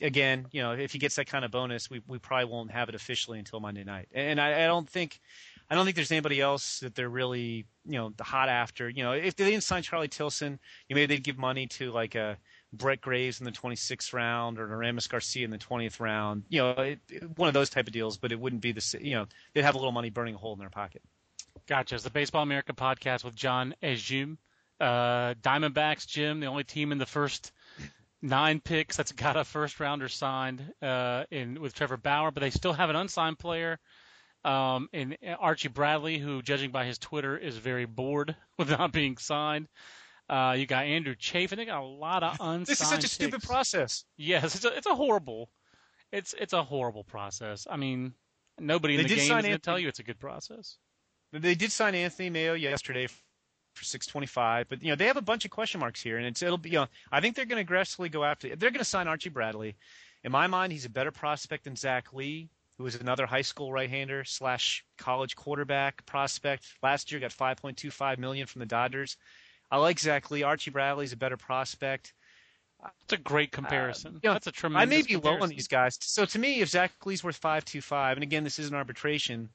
Again, you know, if he gets that kind of bonus, we we probably won't have it officially until Monday night. And I, I don't think I don't think there's anybody else that they're really, you know, hot after. You know, if they didn't sign Charlie Tilson, you maybe they'd give money to like a Brett Graves in the 26th round or Aramis Garcia in the 20th round. You know, it, it, one of those type of deals, but it wouldn't be the, you know, they'd have a little money burning a hole in their pocket. Gotcha. It's the Baseball America podcast with John Ejum. Uh, Diamondbacks, Jim, the only team in the first nine picks that's got a first rounder signed uh, in with Trevor Bauer, but they still have an unsigned player um, and Archie Bradley, who, judging by his Twitter, is very bored with not being signed. Uh, you got Andrew Chafin. They got a lot of unsigned. This is such a picks. stupid process. Yes, it's a, it's a horrible, it's it's a horrible process. I mean, nobody in they the game is going to tell you it's a good process. They did sign Anthony Meo yesterday for 625, but you know they have a bunch of question marks here, and it's it'll be you know I think they're going to aggressively go after. They're going to sign Archie Bradley. In my mind, he's a better prospect than Zach Lee who was another high school right-hander slash college quarterback prospect. Last year got 5.25 million from the Dodgers. I like Zach Lee. Archie Bradley's a better prospect. It's a great comparison. Uh, you know, That's a tremendous. I may be comparison. low on these guys. So to me, if Zach Lee's worth five two five, and again, this is an arbitration,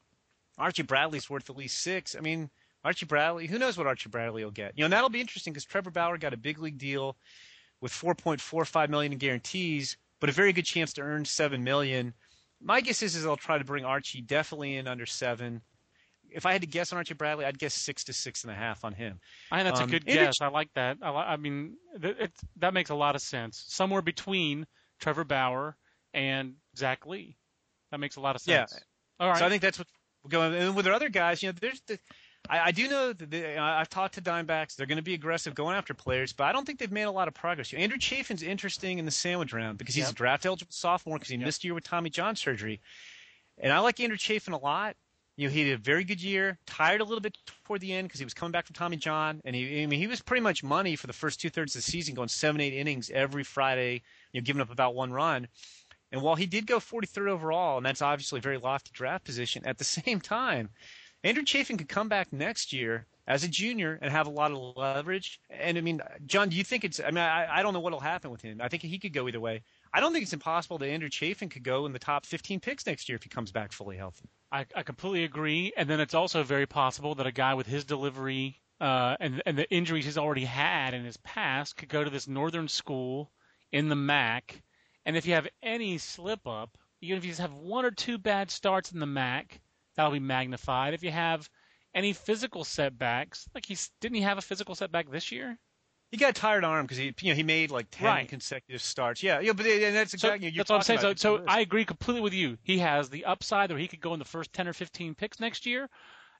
Archie Bradley's worth at least six. I mean, Archie Bradley, who knows what Archie Bradley will get? You know, and that'll be interesting because Trevor Bauer got a big league deal with 4.45 million in guarantees, but a very good chance to earn seven million. My guess is, is they'll try to bring Archie definitely in under seven. If I had to guess on Archie Bradley, I'd guess six to six and a half on him. I think that's Um, a good guess. I like that. I, I mean, it, that makes a lot of sense. Somewhere between Trevor Bauer and Zach Lee. That makes a lot of sense. Yeah. All right. So I think that's what we're going. And with their other guys, you know, there's the. I, I do know that they, I- uh, I've talked to Dimebacks. They're going to be aggressive going after players, but I don't think they've made a lot of progress. Andrew Chafin's interesting in the sandwich round because he's Yep. a draft eligible sophomore because he Yep. missed a year with Tommy John surgery, and I like Andrew Chafin a lot. You know, he had a very good year. Tired a little bit toward the end because he was coming back from Tommy John, and he, I mean, he was pretty much money for the first two thirds of the season, going seven, eight innings every Friday. You know, giving up about one run. And while he did go 43rd overall, and that's obviously a very lofty draft position, at the same time, Andrew Chafin could come back next year as a junior and have a lot of leverage. And I mean, John, do you think it's? I mean, I, I don't know what'll happen with him. I think he could go either way. I don't think it's impossible that Andrew Chafin could go in the top 15 picks next year if he comes back fully healthy. I, I completely agree. And then it's also very possible that a guy with his delivery uh, and and the injuries he's already had in his past could go to this northern school in the MAC. And if you have any slip up, even if you just have one or two bad starts in the MAC, that'll be magnified. If you have any physical setbacks, like he's didn't he have a physical setback this year? He got a tired arm because he, you know, he made like 10 Right. consecutive starts. Yeah, yeah, but and that's So exactly. you're that's what I'm saying. about. So, so I agree completely with you. He has the upside where he could go in the first 10 or 15 picks next year.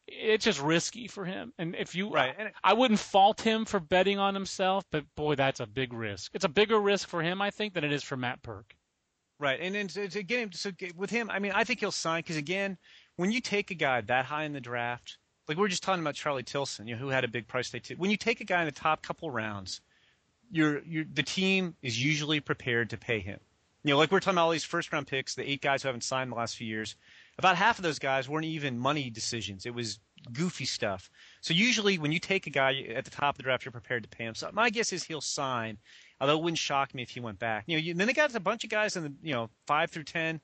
It's just risky for him. And if you, right. And I wouldn't fault him for betting on himself, but boy, that's a big risk. It's a bigger risk for him, I think, than it is for Matt Purke. Right, and then to, to get him, so with him, I mean, I think he'll sign because again, when you take a guy that high in the draft, like we were just talking about Charlie Tilson, you know, who had a big price tag. When you take a guy in the top couple rounds, you're, you're the team is usually prepared to pay him. You know, like we're talking about all these first round picks, the eight guys who haven't signed in the last few years. About half of those guys weren't even money decisions; it was goofy stuff. So usually, when you take a guy at the top of the draft, you're prepared to pay him. So my guess is he'll sign. Although it wouldn't shock me if he went back. You know, you, then they got a bunch of guys in the you know five through ten.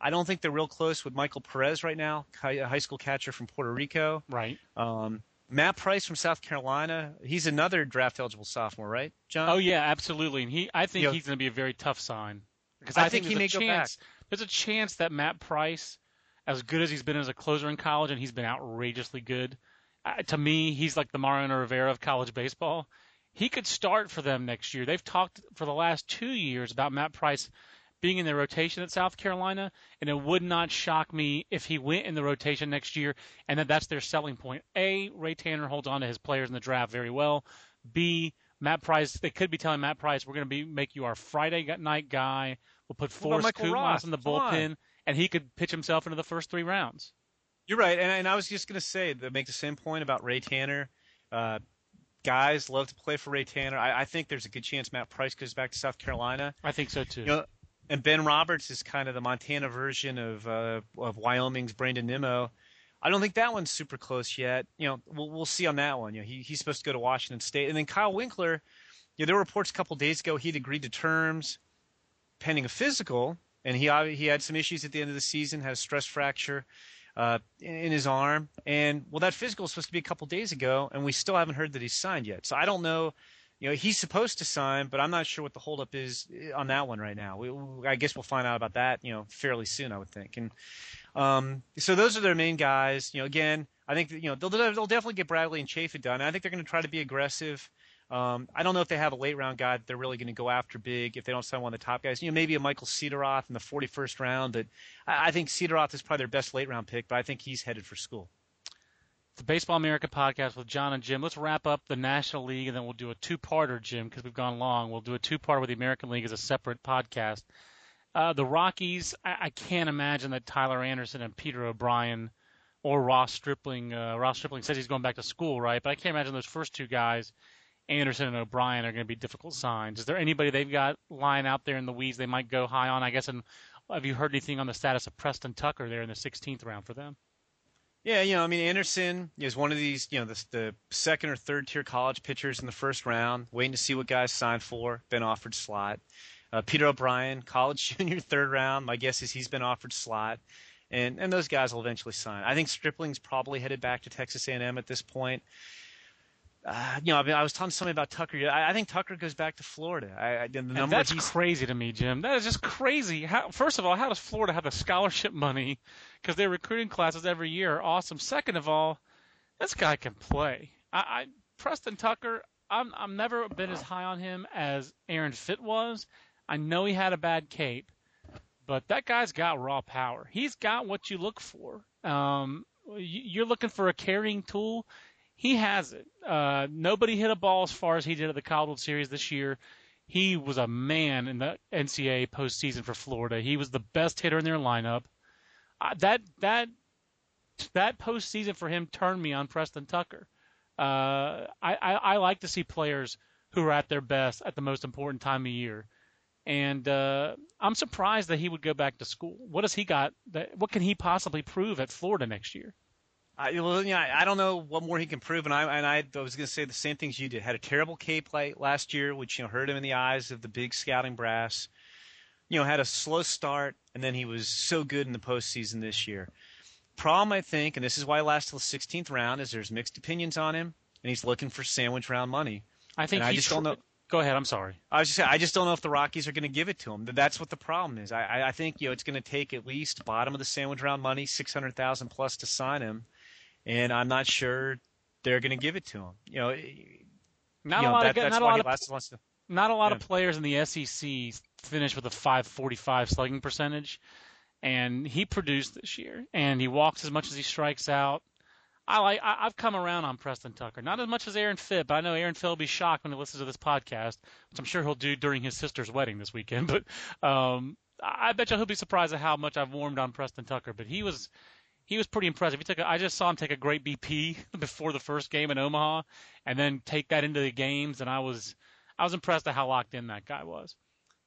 I don't think they're real close with Michael Perez right now, high, a high school catcher from Puerto Rico. Right. Um, Matt Price from South Carolina. He's another draft eligible sophomore, right, John? Oh yeah, absolutely. And he, I think You know- he's going to be a very tough sign because I I, think he there's may a go back. chance. There's a chance that Matt Price, as good as he's been as a closer in college, and he's been outrageously good. Uh, to me, he's like the Mariano Rivera of college baseball. He could start for them next year. They've talked for the last two years about Matt Price being in the rotation at South Carolina, and it would not shock me if he went in the rotation next year, and that that's their selling point. A, Ray Tanner holds on to his players in the draft very well. B, Matt Price, they could be telling Matt Price, we're going to be make you our Friday night guy. We'll put Forrest Michael in the on. bullpen, and he could pitch himself into the first three rounds. You're right, and, and I was just going to say make the same point about Ray Tanner. Uh, guys love to play for Ray Tanner. I, I think there's a good chance Matt Price goes back to South Carolina. I think so too. You know, and Ben Roberts is kind of the Montana version of uh, of Wyoming's Brandon Nimmo. I don't think that one's super close yet. You know, we'll we'll see on that one. You know, he he's supposed to go to Washington State, and then Kyle Winkler. You know, there were reports a couple days ago he'd agreed to terms pending a physical, and he he had some issues at the end of the season, had a stress fracture uh, in, in his arm, and well, that physical was supposed to be a couple days ago, and we still haven't heard that he's signed yet. So I don't know. You know, he's supposed to sign, but I'm not sure what the holdup is eh, on that one right now. We, I guess we'll find out about that, you know, fairly soon, I would think. And um, so those are their main guys. You know, again, I think that, you know they'll they'll definitely get Bradley and Chafin done. I think they're going to try to be aggressive. Um, I don't know if they have a late round guy that they're really going to go after big if they don't sign one of the top guys. You know, maybe a Michael Cederoth in the 41st round. That I, I think Cederoth is probably their best late round pick, but I think he's headed for school. The Baseball America podcast with John and Jim. Let's wrap up the National League and then we'll do a two-parter, Jim, because we've gone long. We'll do a two-parter with the American League as a separate podcast. Uh, the Rockies, I, I can't imagine that Tyler Anderson and Peter O'Brien or Ross Stripling. Uh, Ross Stripling says he's going back to school, right? But I can't imagine those first two guys, Anderson and O'Brien, are going to be difficult signs. Is there anybody they've got lying out there in the weeds they might go high on? I guess. And have you heard anything on the status of Preston Tucker there in the 16th round for them? Yeah, you know, I mean, Anderson is one of these, you know, the, the second or third tier college pitchers in the first round, waiting to see what guys sign for, been offered slot. Uh, Peter O'Brien, college junior, third round. My guess is he's been offered slot. and and those guys will eventually sign. I think Stripling's probably headed back to Texas A&M at this point. Uh, you know, I, mean, I was talking to somebody about Tucker. I, I think Tucker goes back to Florida. I, I, the And number that's he's, crazy to me, Jim. That is just crazy. How, first of all, how does Florida have the scholarship money? Because their recruiting classes every year are awesome. Second of all, this guy can play. I, I Preston Tucker. I'm I'm never been as high on him as Aaron Fitt was. I know he had a bad cape, but that guy's got raw power. He's got what you look for. Um, you- you're looking for a carrying tool. He has it. Uh, nobody hit a ball as far as he did at the World Series this year. He was a man in the NCAA postseason for Florida. He was the best hitter in their lineup. Uh, that that that postseason for him turned me on Preston Tucker. Uh, I, I, I like to see players who are at their best at the most important time of year. And uh, I'm surprised that he would go back to school. What has he got? That, what can he possibly prove at Florida next year? I, well, yeah, I don't know what more he can prove, and I and I, I was going to say the same things you did. Had a terrible Cape play last year, which you know hurt him in the eyes of the big scouting brass. You know, had a slow start, and then he was so good in the postseason this year. Problem, I think, and this is why he lasted till the 16th round, is there's mixed opinions on him, and he's looking for sandwich round money. I think And I just tr- don't know- Go ahead. I'm sorry. I was just saying, I just don't know if the Rockies are going to give it to him. That's what the problem is. I, I- I think you know it's going to take at least bottom of the sandwich round money, six hundred thousand plus to sign him, and I'm not sure they're going to give it to him. You know, Not you a know, lot that, of that's not a lot of not a lot of players in the SEC finish with a 545 slugging percentage, and he produced this year. And he walks as much as he strikes out. I like. I, I've come around on Preston Tucker, not as much as Aaron Fitt, but I know Aaron Fitt will be shocked when he listens to this podcast, which I'm sure he'll do during his sister's wedding this weekend. But um, I I bet you he'll be surprised at how much I've warmed on Preston Tucker. But he was. He was pretty impressive. He took. A, I just saw him take a great BP before the first game in Omaha, and then take that into the games, and I was, I was impressed at how locked in that guy was.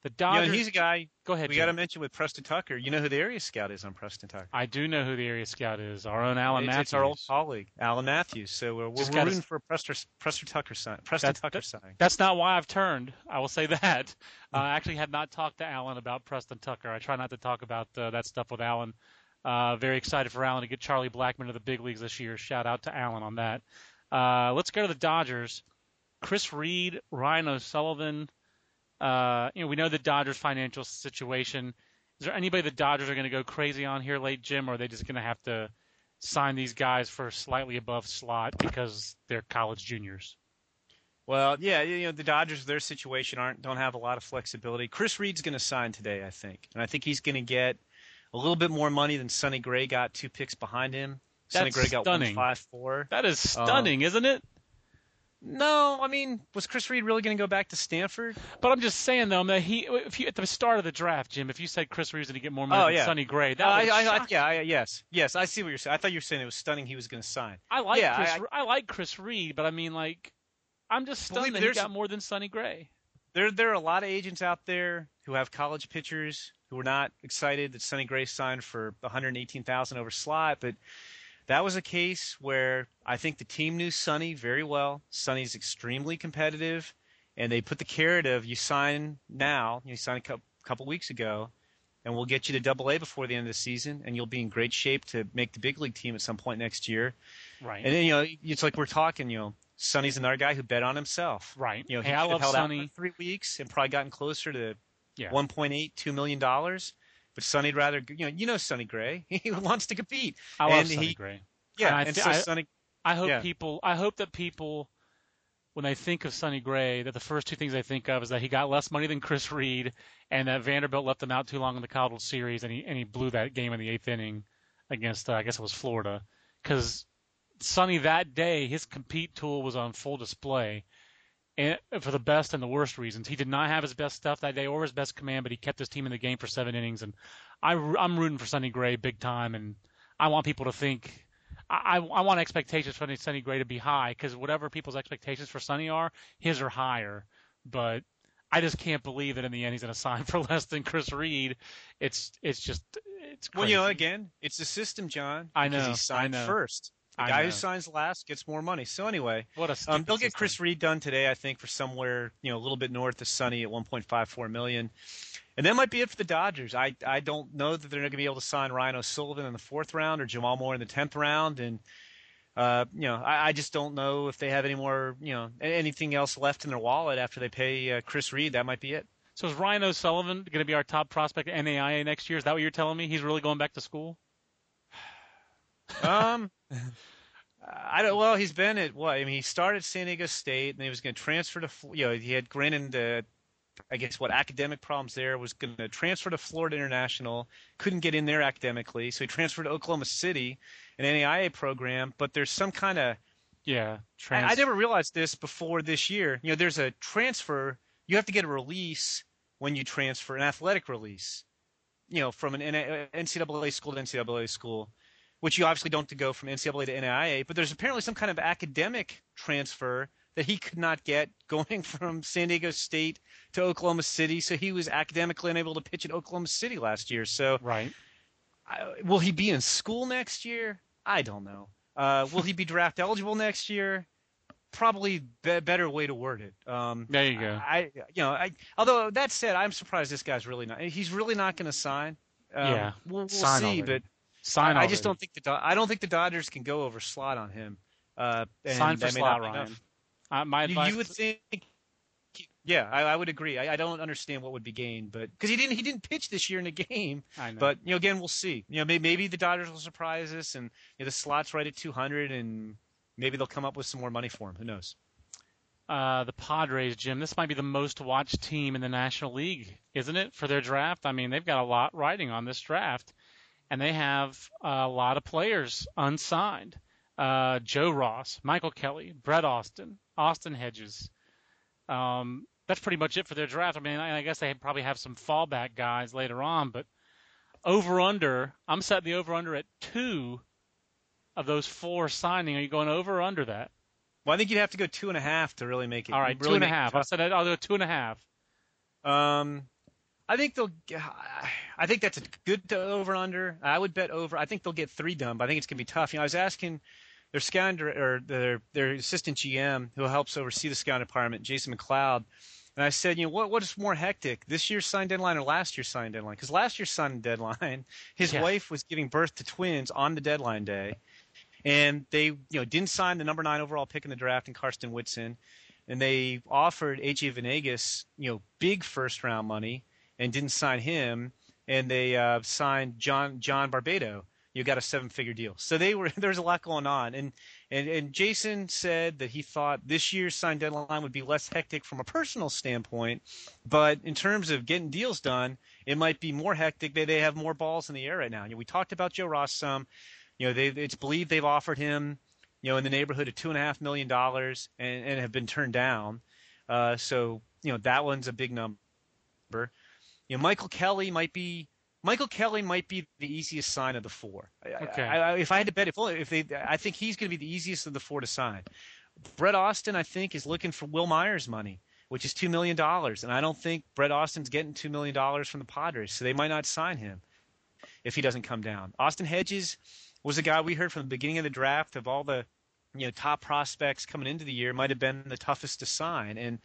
The You know, he's a guy go ahead. we got to mention with Preston Tucker. You know who the area scout is on Preston Tucker? I do know who the area scout is. Our own Alan it's, Matthews. it's our old colleague, Alan Matthews. So we're, we're gotta- rooting for Preston, Preston Tucker sign. Preston That's- Tucker that- signing. That's not why I've turned. I will say that. Uh, I actually had not talked to Alan about Preston Tucker. I try not to talk about uh, that stuff with Alan. Uh, very excited for Alan to get Charlie Blackmon to the big leagues this year. Shout out to Alan on that. Uh, let's go to the Dodgers. Chris Reed, Ryan O'Sullivan. Uh, you know, we know the Dodgers' financial situation. Is there anybody the Dodgers are going to go crazy on here late, Jim, or are they just going to have to sign these guys for slightly above slot because they're college juniors? Well, yeah, you know the Dodgers, their situation aren't don't have a lot of flexibility. Chris Reed's going to sign today, I think, and I think he's going to get a little bit more money than Sonny Gray got two picks behind him. Sonny Gray got stunning. one five four. That is Um, stunning, isn't it? No, I mean, was Chris Reed really going to go back to Stanford? But I'm just saying though, that he, if you at the start of the draft, Jim, if you said Chris Reeves was going to get more money Oh, than yeah. Sonny Gray, that I, would I, I, shock yeah, I, yes, yes, I see what you're saying. I thought you were saying it was stunning he was going to sign. I like yeah, Chris. I- I, like Chris Reed, but I mean, like, I'm just stunned that he got more than Sonny Gray. There, there are a lot of agents out there who have college pitchers who are not excited that Sonny Gray signed for 118,000 over slot, but that was a case where I think the team knew Sonny very well. Sonny's extremely competitive, and they put the carrot of you sign now, you signed a couple, couple weeks ago, and we'll get you to Double A before the end of the season, and you'll be in great shape to make the big league team at some point next year. Right. And then you know, it's like we're talking, you know, Sonny's another guy who bet on himself. right. You know, he hey, could I have love held Sonny. out for three weeks and probably gotten closer to Yeah. 1.8, 2 million dollars. But Sonny'd rather, you know, you know Sonny Gray. He wants to compete. I love and Sonny he- Gray. Yeah, And I and so I- Sonny. I hope Yeah. people. I hope that people, when they think of Sonny Gray, that the first two things they think of is that he got less money than Chris Reed, and that Vanderbilt left him out too long in the College Series, and he and he blew that game in the eighth inning against uh, I guess it was Florida, because Sonny that day his compete tool was on full display, and for the best and the worst reasons. He did not have his best stuff that day or his best command, but he kept his team in the game for seven innings, and I I'm rooting for Sonny Gray big time, and I want people to think. I, I I want expectations for Sonny Gray to be high because whatever people's expectations for Sonny are, his are higher. But I just can't believe that in the end he's going to sign for less than Chris Reed. It's it's just it's crazy. Well, you know, again, it's the system, John. I know, He signed I know. first. The guy who signs last gets more money. So anyway, What a um, they'll get system. Chris Reed done today, I think, for somewhere you know a little bit north of Sonny at 1.54 million, and that might be it for the Dodgers. I I don't know that they're going to be able to sign Ryan O'Sullivan in the fourth round or Jamal Moore in the tenth round, and uh, you know I, I just don't know if they have any more you know anything else left in their wallet after they pay uh, Chris Reed. That might be it. So is Ryan O'Sullivan going to be our top prospect at NAIA next year? Is that what you're telling me? He's really going back to school? Um, I don't. Well, he's been at what? I mean, he started at San Diego State, and he was going to transfer to. You know, he had granted, uh, I guess, what academic problems there. Was going to transfer to Florida International. Couldn't get in there academically, so he transferred to Oklahoma City, an NAIA program. But there's some kind of. Yeah. I, Trans- I never realized this before this year. You know, there's a transfer. You have to get a release when you transfer, an athletic release. You know, from an NCAA school to NCAA school which you obviously don't to go from NCAA to NAIA, but there's apparently some kind of academic transfer that he could not get going from San Diego State to Oklahoma City. So he was academically unable to pitch at Oklahoma City last year. So Right. I, will he be in school next year? I don't know. Uh, will he be draft eligible next year? Probably be- better way to word it. Um, There you go. I, you know, I. Although that said, I'm surprised this guy's really not. He's really not going to sign. Um, Yeah. we'll, we'll see, already. but Sign I, I just don't think the Do- I don't think the Dodgers can go over slot on him. Uh, and sign for slot, Ryan. Uh, my You, advice. you would think, yeah, I, I would agree. I, I don't understand what would be gained, but because he didn't he didn't pitch this year in a game. I know. But you know, again, we'll see. You know, maybe, maybe the Dodgers will surprise us, and you know, the slot's right at 200, and maybe they'll come up with some more money for him. Who knows? uh, the Padres, Jim, this might be the most watched team in the National League, isn't it, for their draft? I mean, they've got a lot riding on this draft, and they have a lot of players unsigned. Uh, Joe Ross, Michael Kelly, Brett Austin, Austin Hedges. Um, that's pretty much it for their draft. I mean, I, I guess they probably have some fallback guys later on, but over under, I'm setting the over under at two of those four signing. Are you going over or under that? Well, I think you'd have to go two and a half to really make it. All right, really two and a half. I said I'll do two and a half. Um, I think they'll. I think that's a good over under. I would bet over. I think they'll get three done, but I think it's gonna be tough. You know, I was asking their scout or their their assistant GM who helps oversee the scout department, Jason McLeod, and I said, you know, what what is more hectic, this year's sign deadline or last year's sign deadline? Because last year's sign deadline, his Yeah. wife was giving birth to twins on the deadline day, and they you know didn't sign the number nine overall pick in the draft in Karsten Whitson and they offered AJ Vanegas, you know, big first round money and didn't sign him, and they uh, signed John John Barbato. You got a seven figure deal. So they were there was a lot going on, and and and Jason said that he thought this year's sign deadline would be less hectic from a personal standpoint, but in terms of getting deals done, it might be more hectic. They they have more balls in the air right now. You know, we talked about Joe Ross some. You know, they it's believed they've offered him you know, in the neighborhood of two and a half million dollars and, and have been turned down. Uh, so, you know, that one's a big number. You know, Michael Kelly might be Michael Kelly might be the easiest sign of the four. Okay. I, I, if I had to bet, if only- if they, I think he's going to be the easiest of the four to sign. Brett Austin, I think, is looking for Wil Myers money, which is two million dollars, and I don't think Brett Austin's getting two million dollars from the Padres, so they might not sign him if he doesn't come down. Austin Hedges was a guy we heard from the beginning of the draft of all the you know top prospects coming into the year might have been the toughest to sign and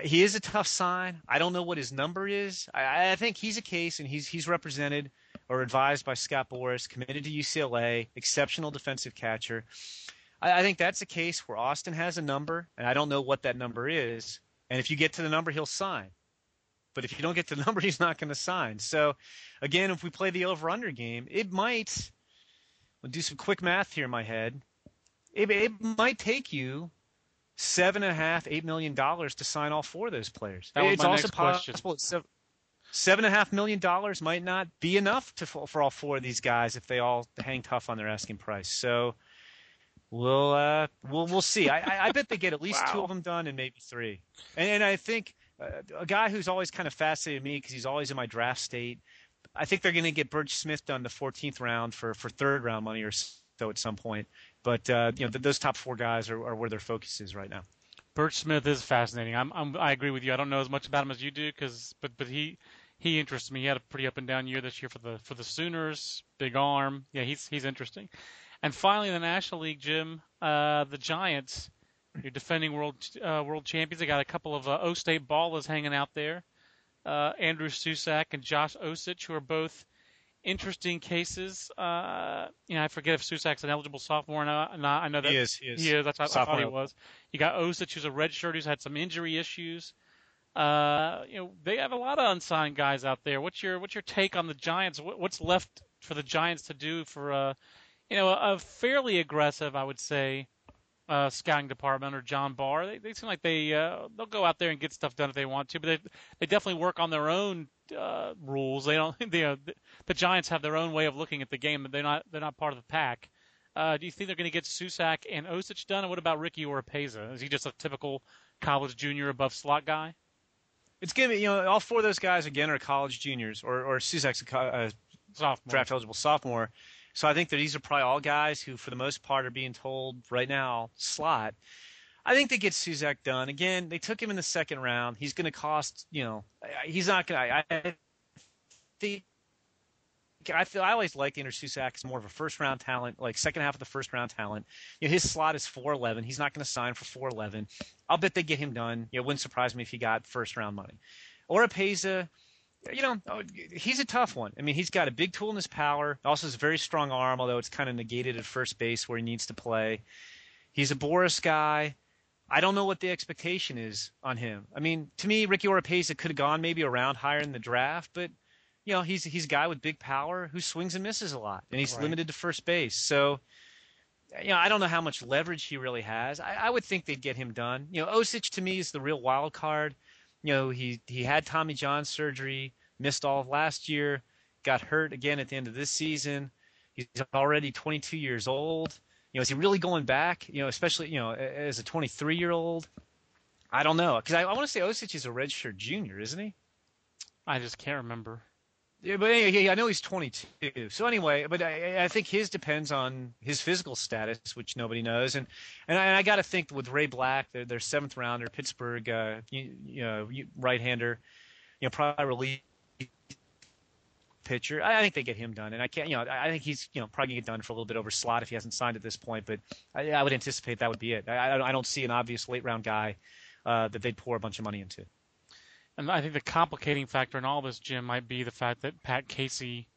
he is a tough sign. I don't know what his number is. I, I think he's a case, and he's he's represented or advised by Scott Boras, committed to UCLA, exceptional defensive catcher. I, I think that's a case where Austin has a number, and I don't know what that number is. And if you get to the number, he'll sign. But if you don't get to the number, he's not going to sign. So, again, if we play the over/under game, it might. We'll do some quick math here in my head. It, it might take you seven and a half, eight million dollars to sign all four of those players. That was it's my also next question. possible that seven, seven and a half million dollars might not be enough to for all four of these guys if they all hang tough on their asking price. So we'll uh, we'll we'll see. I, I, bet they get at least two of them done and maybe three. And, and I think uh, a guy who's always kind of fascinated me because he's always in my draft state. I think they're going to get Birch Smith done the 14th round for for third round money or so at some point. But uh, you know th- those top four guys are, are where their focus is right now. Birch Smith is fascinating. I'm, I'm I agree with you. I don't know as much about him as you do, cause but but he he interests me. He had a pretty up and down year this year for the for the Sooners. Big arm. Yeah, he's he's interesting. And finally, in the National League, Jim, uh, the Giants, your defending world uh, world champions, they got a couple of uh, O State ballers hanging out there. Uh, Andrew Susac and Josh Osich, who are both interesting cases. Uh, you know, I forget if Susac's an eligible sophomore or not. I know that he is. He is. He is. That's what I thought he was. You got Osich, who's a redshirt who's had some injury issues. Uh, you know, they have a lot of unsigned guys out there. What's your what's your take on the Giants? What's left for the Giants to do for a, you know, a fairly aggressive, I would say, uh, scouting department or John Barr? They, they seem like they uh, they'll go out there and get stuff done if they want to, but they they definitely work on their own uh, rules. They don't. They, uh, the Giants have their own way of looking at the game, but they're not they're not part of the pack. Uh, do you think they're going to get Susac and Osich done? And what about Ricky Oropeza? Is he just a typical college junior above slot guy? It's be, you know, all four of those guys again are college juniors, or or Susac's a uh, sophomore. draft eligible sophomore. So I think that these are probably all guys who, for the most part, are being told right now slot. I think they get Susac done. Again, they took him in the second round. He's going to cost, you know, he's not going to. I think I feel I always liked Andrew Susac as more of a first round talent, like second half of the first round talent. You know, his slot is four eleven. He's not going to sign for four eleven. I'll bet they get him done. You know, it wouldn't surprise me if he got first round money. Or Oropeza, you know, oh, he's a tough one. I mean, he's got a big tool in his power. Also, has a very strong arm, although it's kind of negated at first base where he needs to play. He's a Boras guy. I don't know what the expectation is on him. I mean, to me, Ricky Oropeza could have gone maybe around higher in the draft, but you know, he's he's a guy with big power who swings and misses a lot, and he's right. limited to first base. So, you know, I don't know how much leverage he really has. I, I would think they'd get him done. You know, Osich to me is the real wild card. You know, he he had Tommy John surgery, missed all of last year, got hurt again at the end of this season. He's already 22 years old. You know, is he really going back? You know, especially you know as a 23 year old. I don't know because I, I want to say Osich is a redshirt junior, isn't he? I just can't remember. Yeah, but anyway, I know he's 22. So anyway, but I, I think his depends on his physical status, which nobody knows. And and I, I got to think with Ray Black, their, their seventh rounder, Pittsburgh, uh, you, you know, right-hander, you know, probably relief pitcher. I, I think they get him done, and I can't, you know, I think he's, you know, probably get done for a little bit over slot if he hasn't signed at this point. But I, I would anticipate that would be it. I, I don't see an obvious late-round guy uh, that they'd pour a bunch of money into. And I think the complicating factor in all this, Jim, might be the fact that Pat Casey,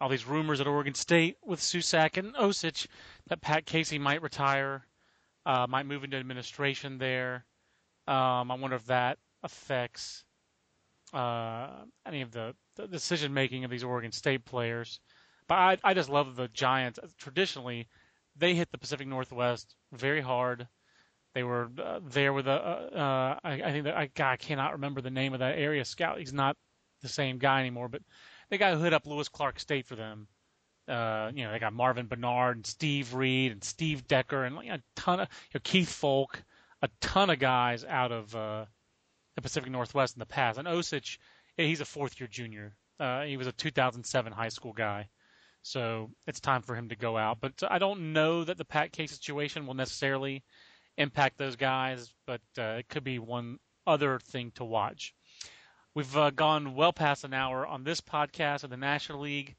all these rumors at Oregon State with Susac and Osich, that Pat Casey might retire, uh, might move into administration there. Um, I wonder if that affects uh, any of the, the decision making of these Oregon State players. But I, I just love the Giants. Traditionally, they hit the Pacific Northwest very hard. They were uh, there with a, uh, uh, I, I think that I, God, I cannot remember the name of that area scout. He's not the same guy anymore, but they got hit up Lewis Clark State for them. Uh, you know, they got Marvin Bernard and Steve Reed and Steve Decker and a ton of you know, Keith Foulke, a ton of guys out of uh, the Pacific Northwest in the past. And Osich, he's a fourth year junior. Uh, he was a 2007 high school guy. So it's time for him to go out. But I don't know that the Pat K situation will necessarily impact those guys, but uh, it could be one other thing to watch. We've uh, gone well past an hour on this podcast of the National League.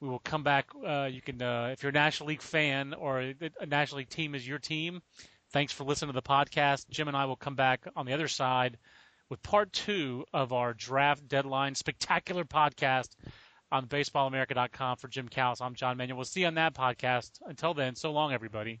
We will come back. Uh, you can, uh, if you're a National League fan or a National League team is your team, thanks for listening to the podcast. Jim and I will come back on the other side with part two of our draft deadline spectacular podcast on baseballamerica.com for Jim Callis. I'm John Manuel. We'll see you on that podcast. Until then, so long, everybody.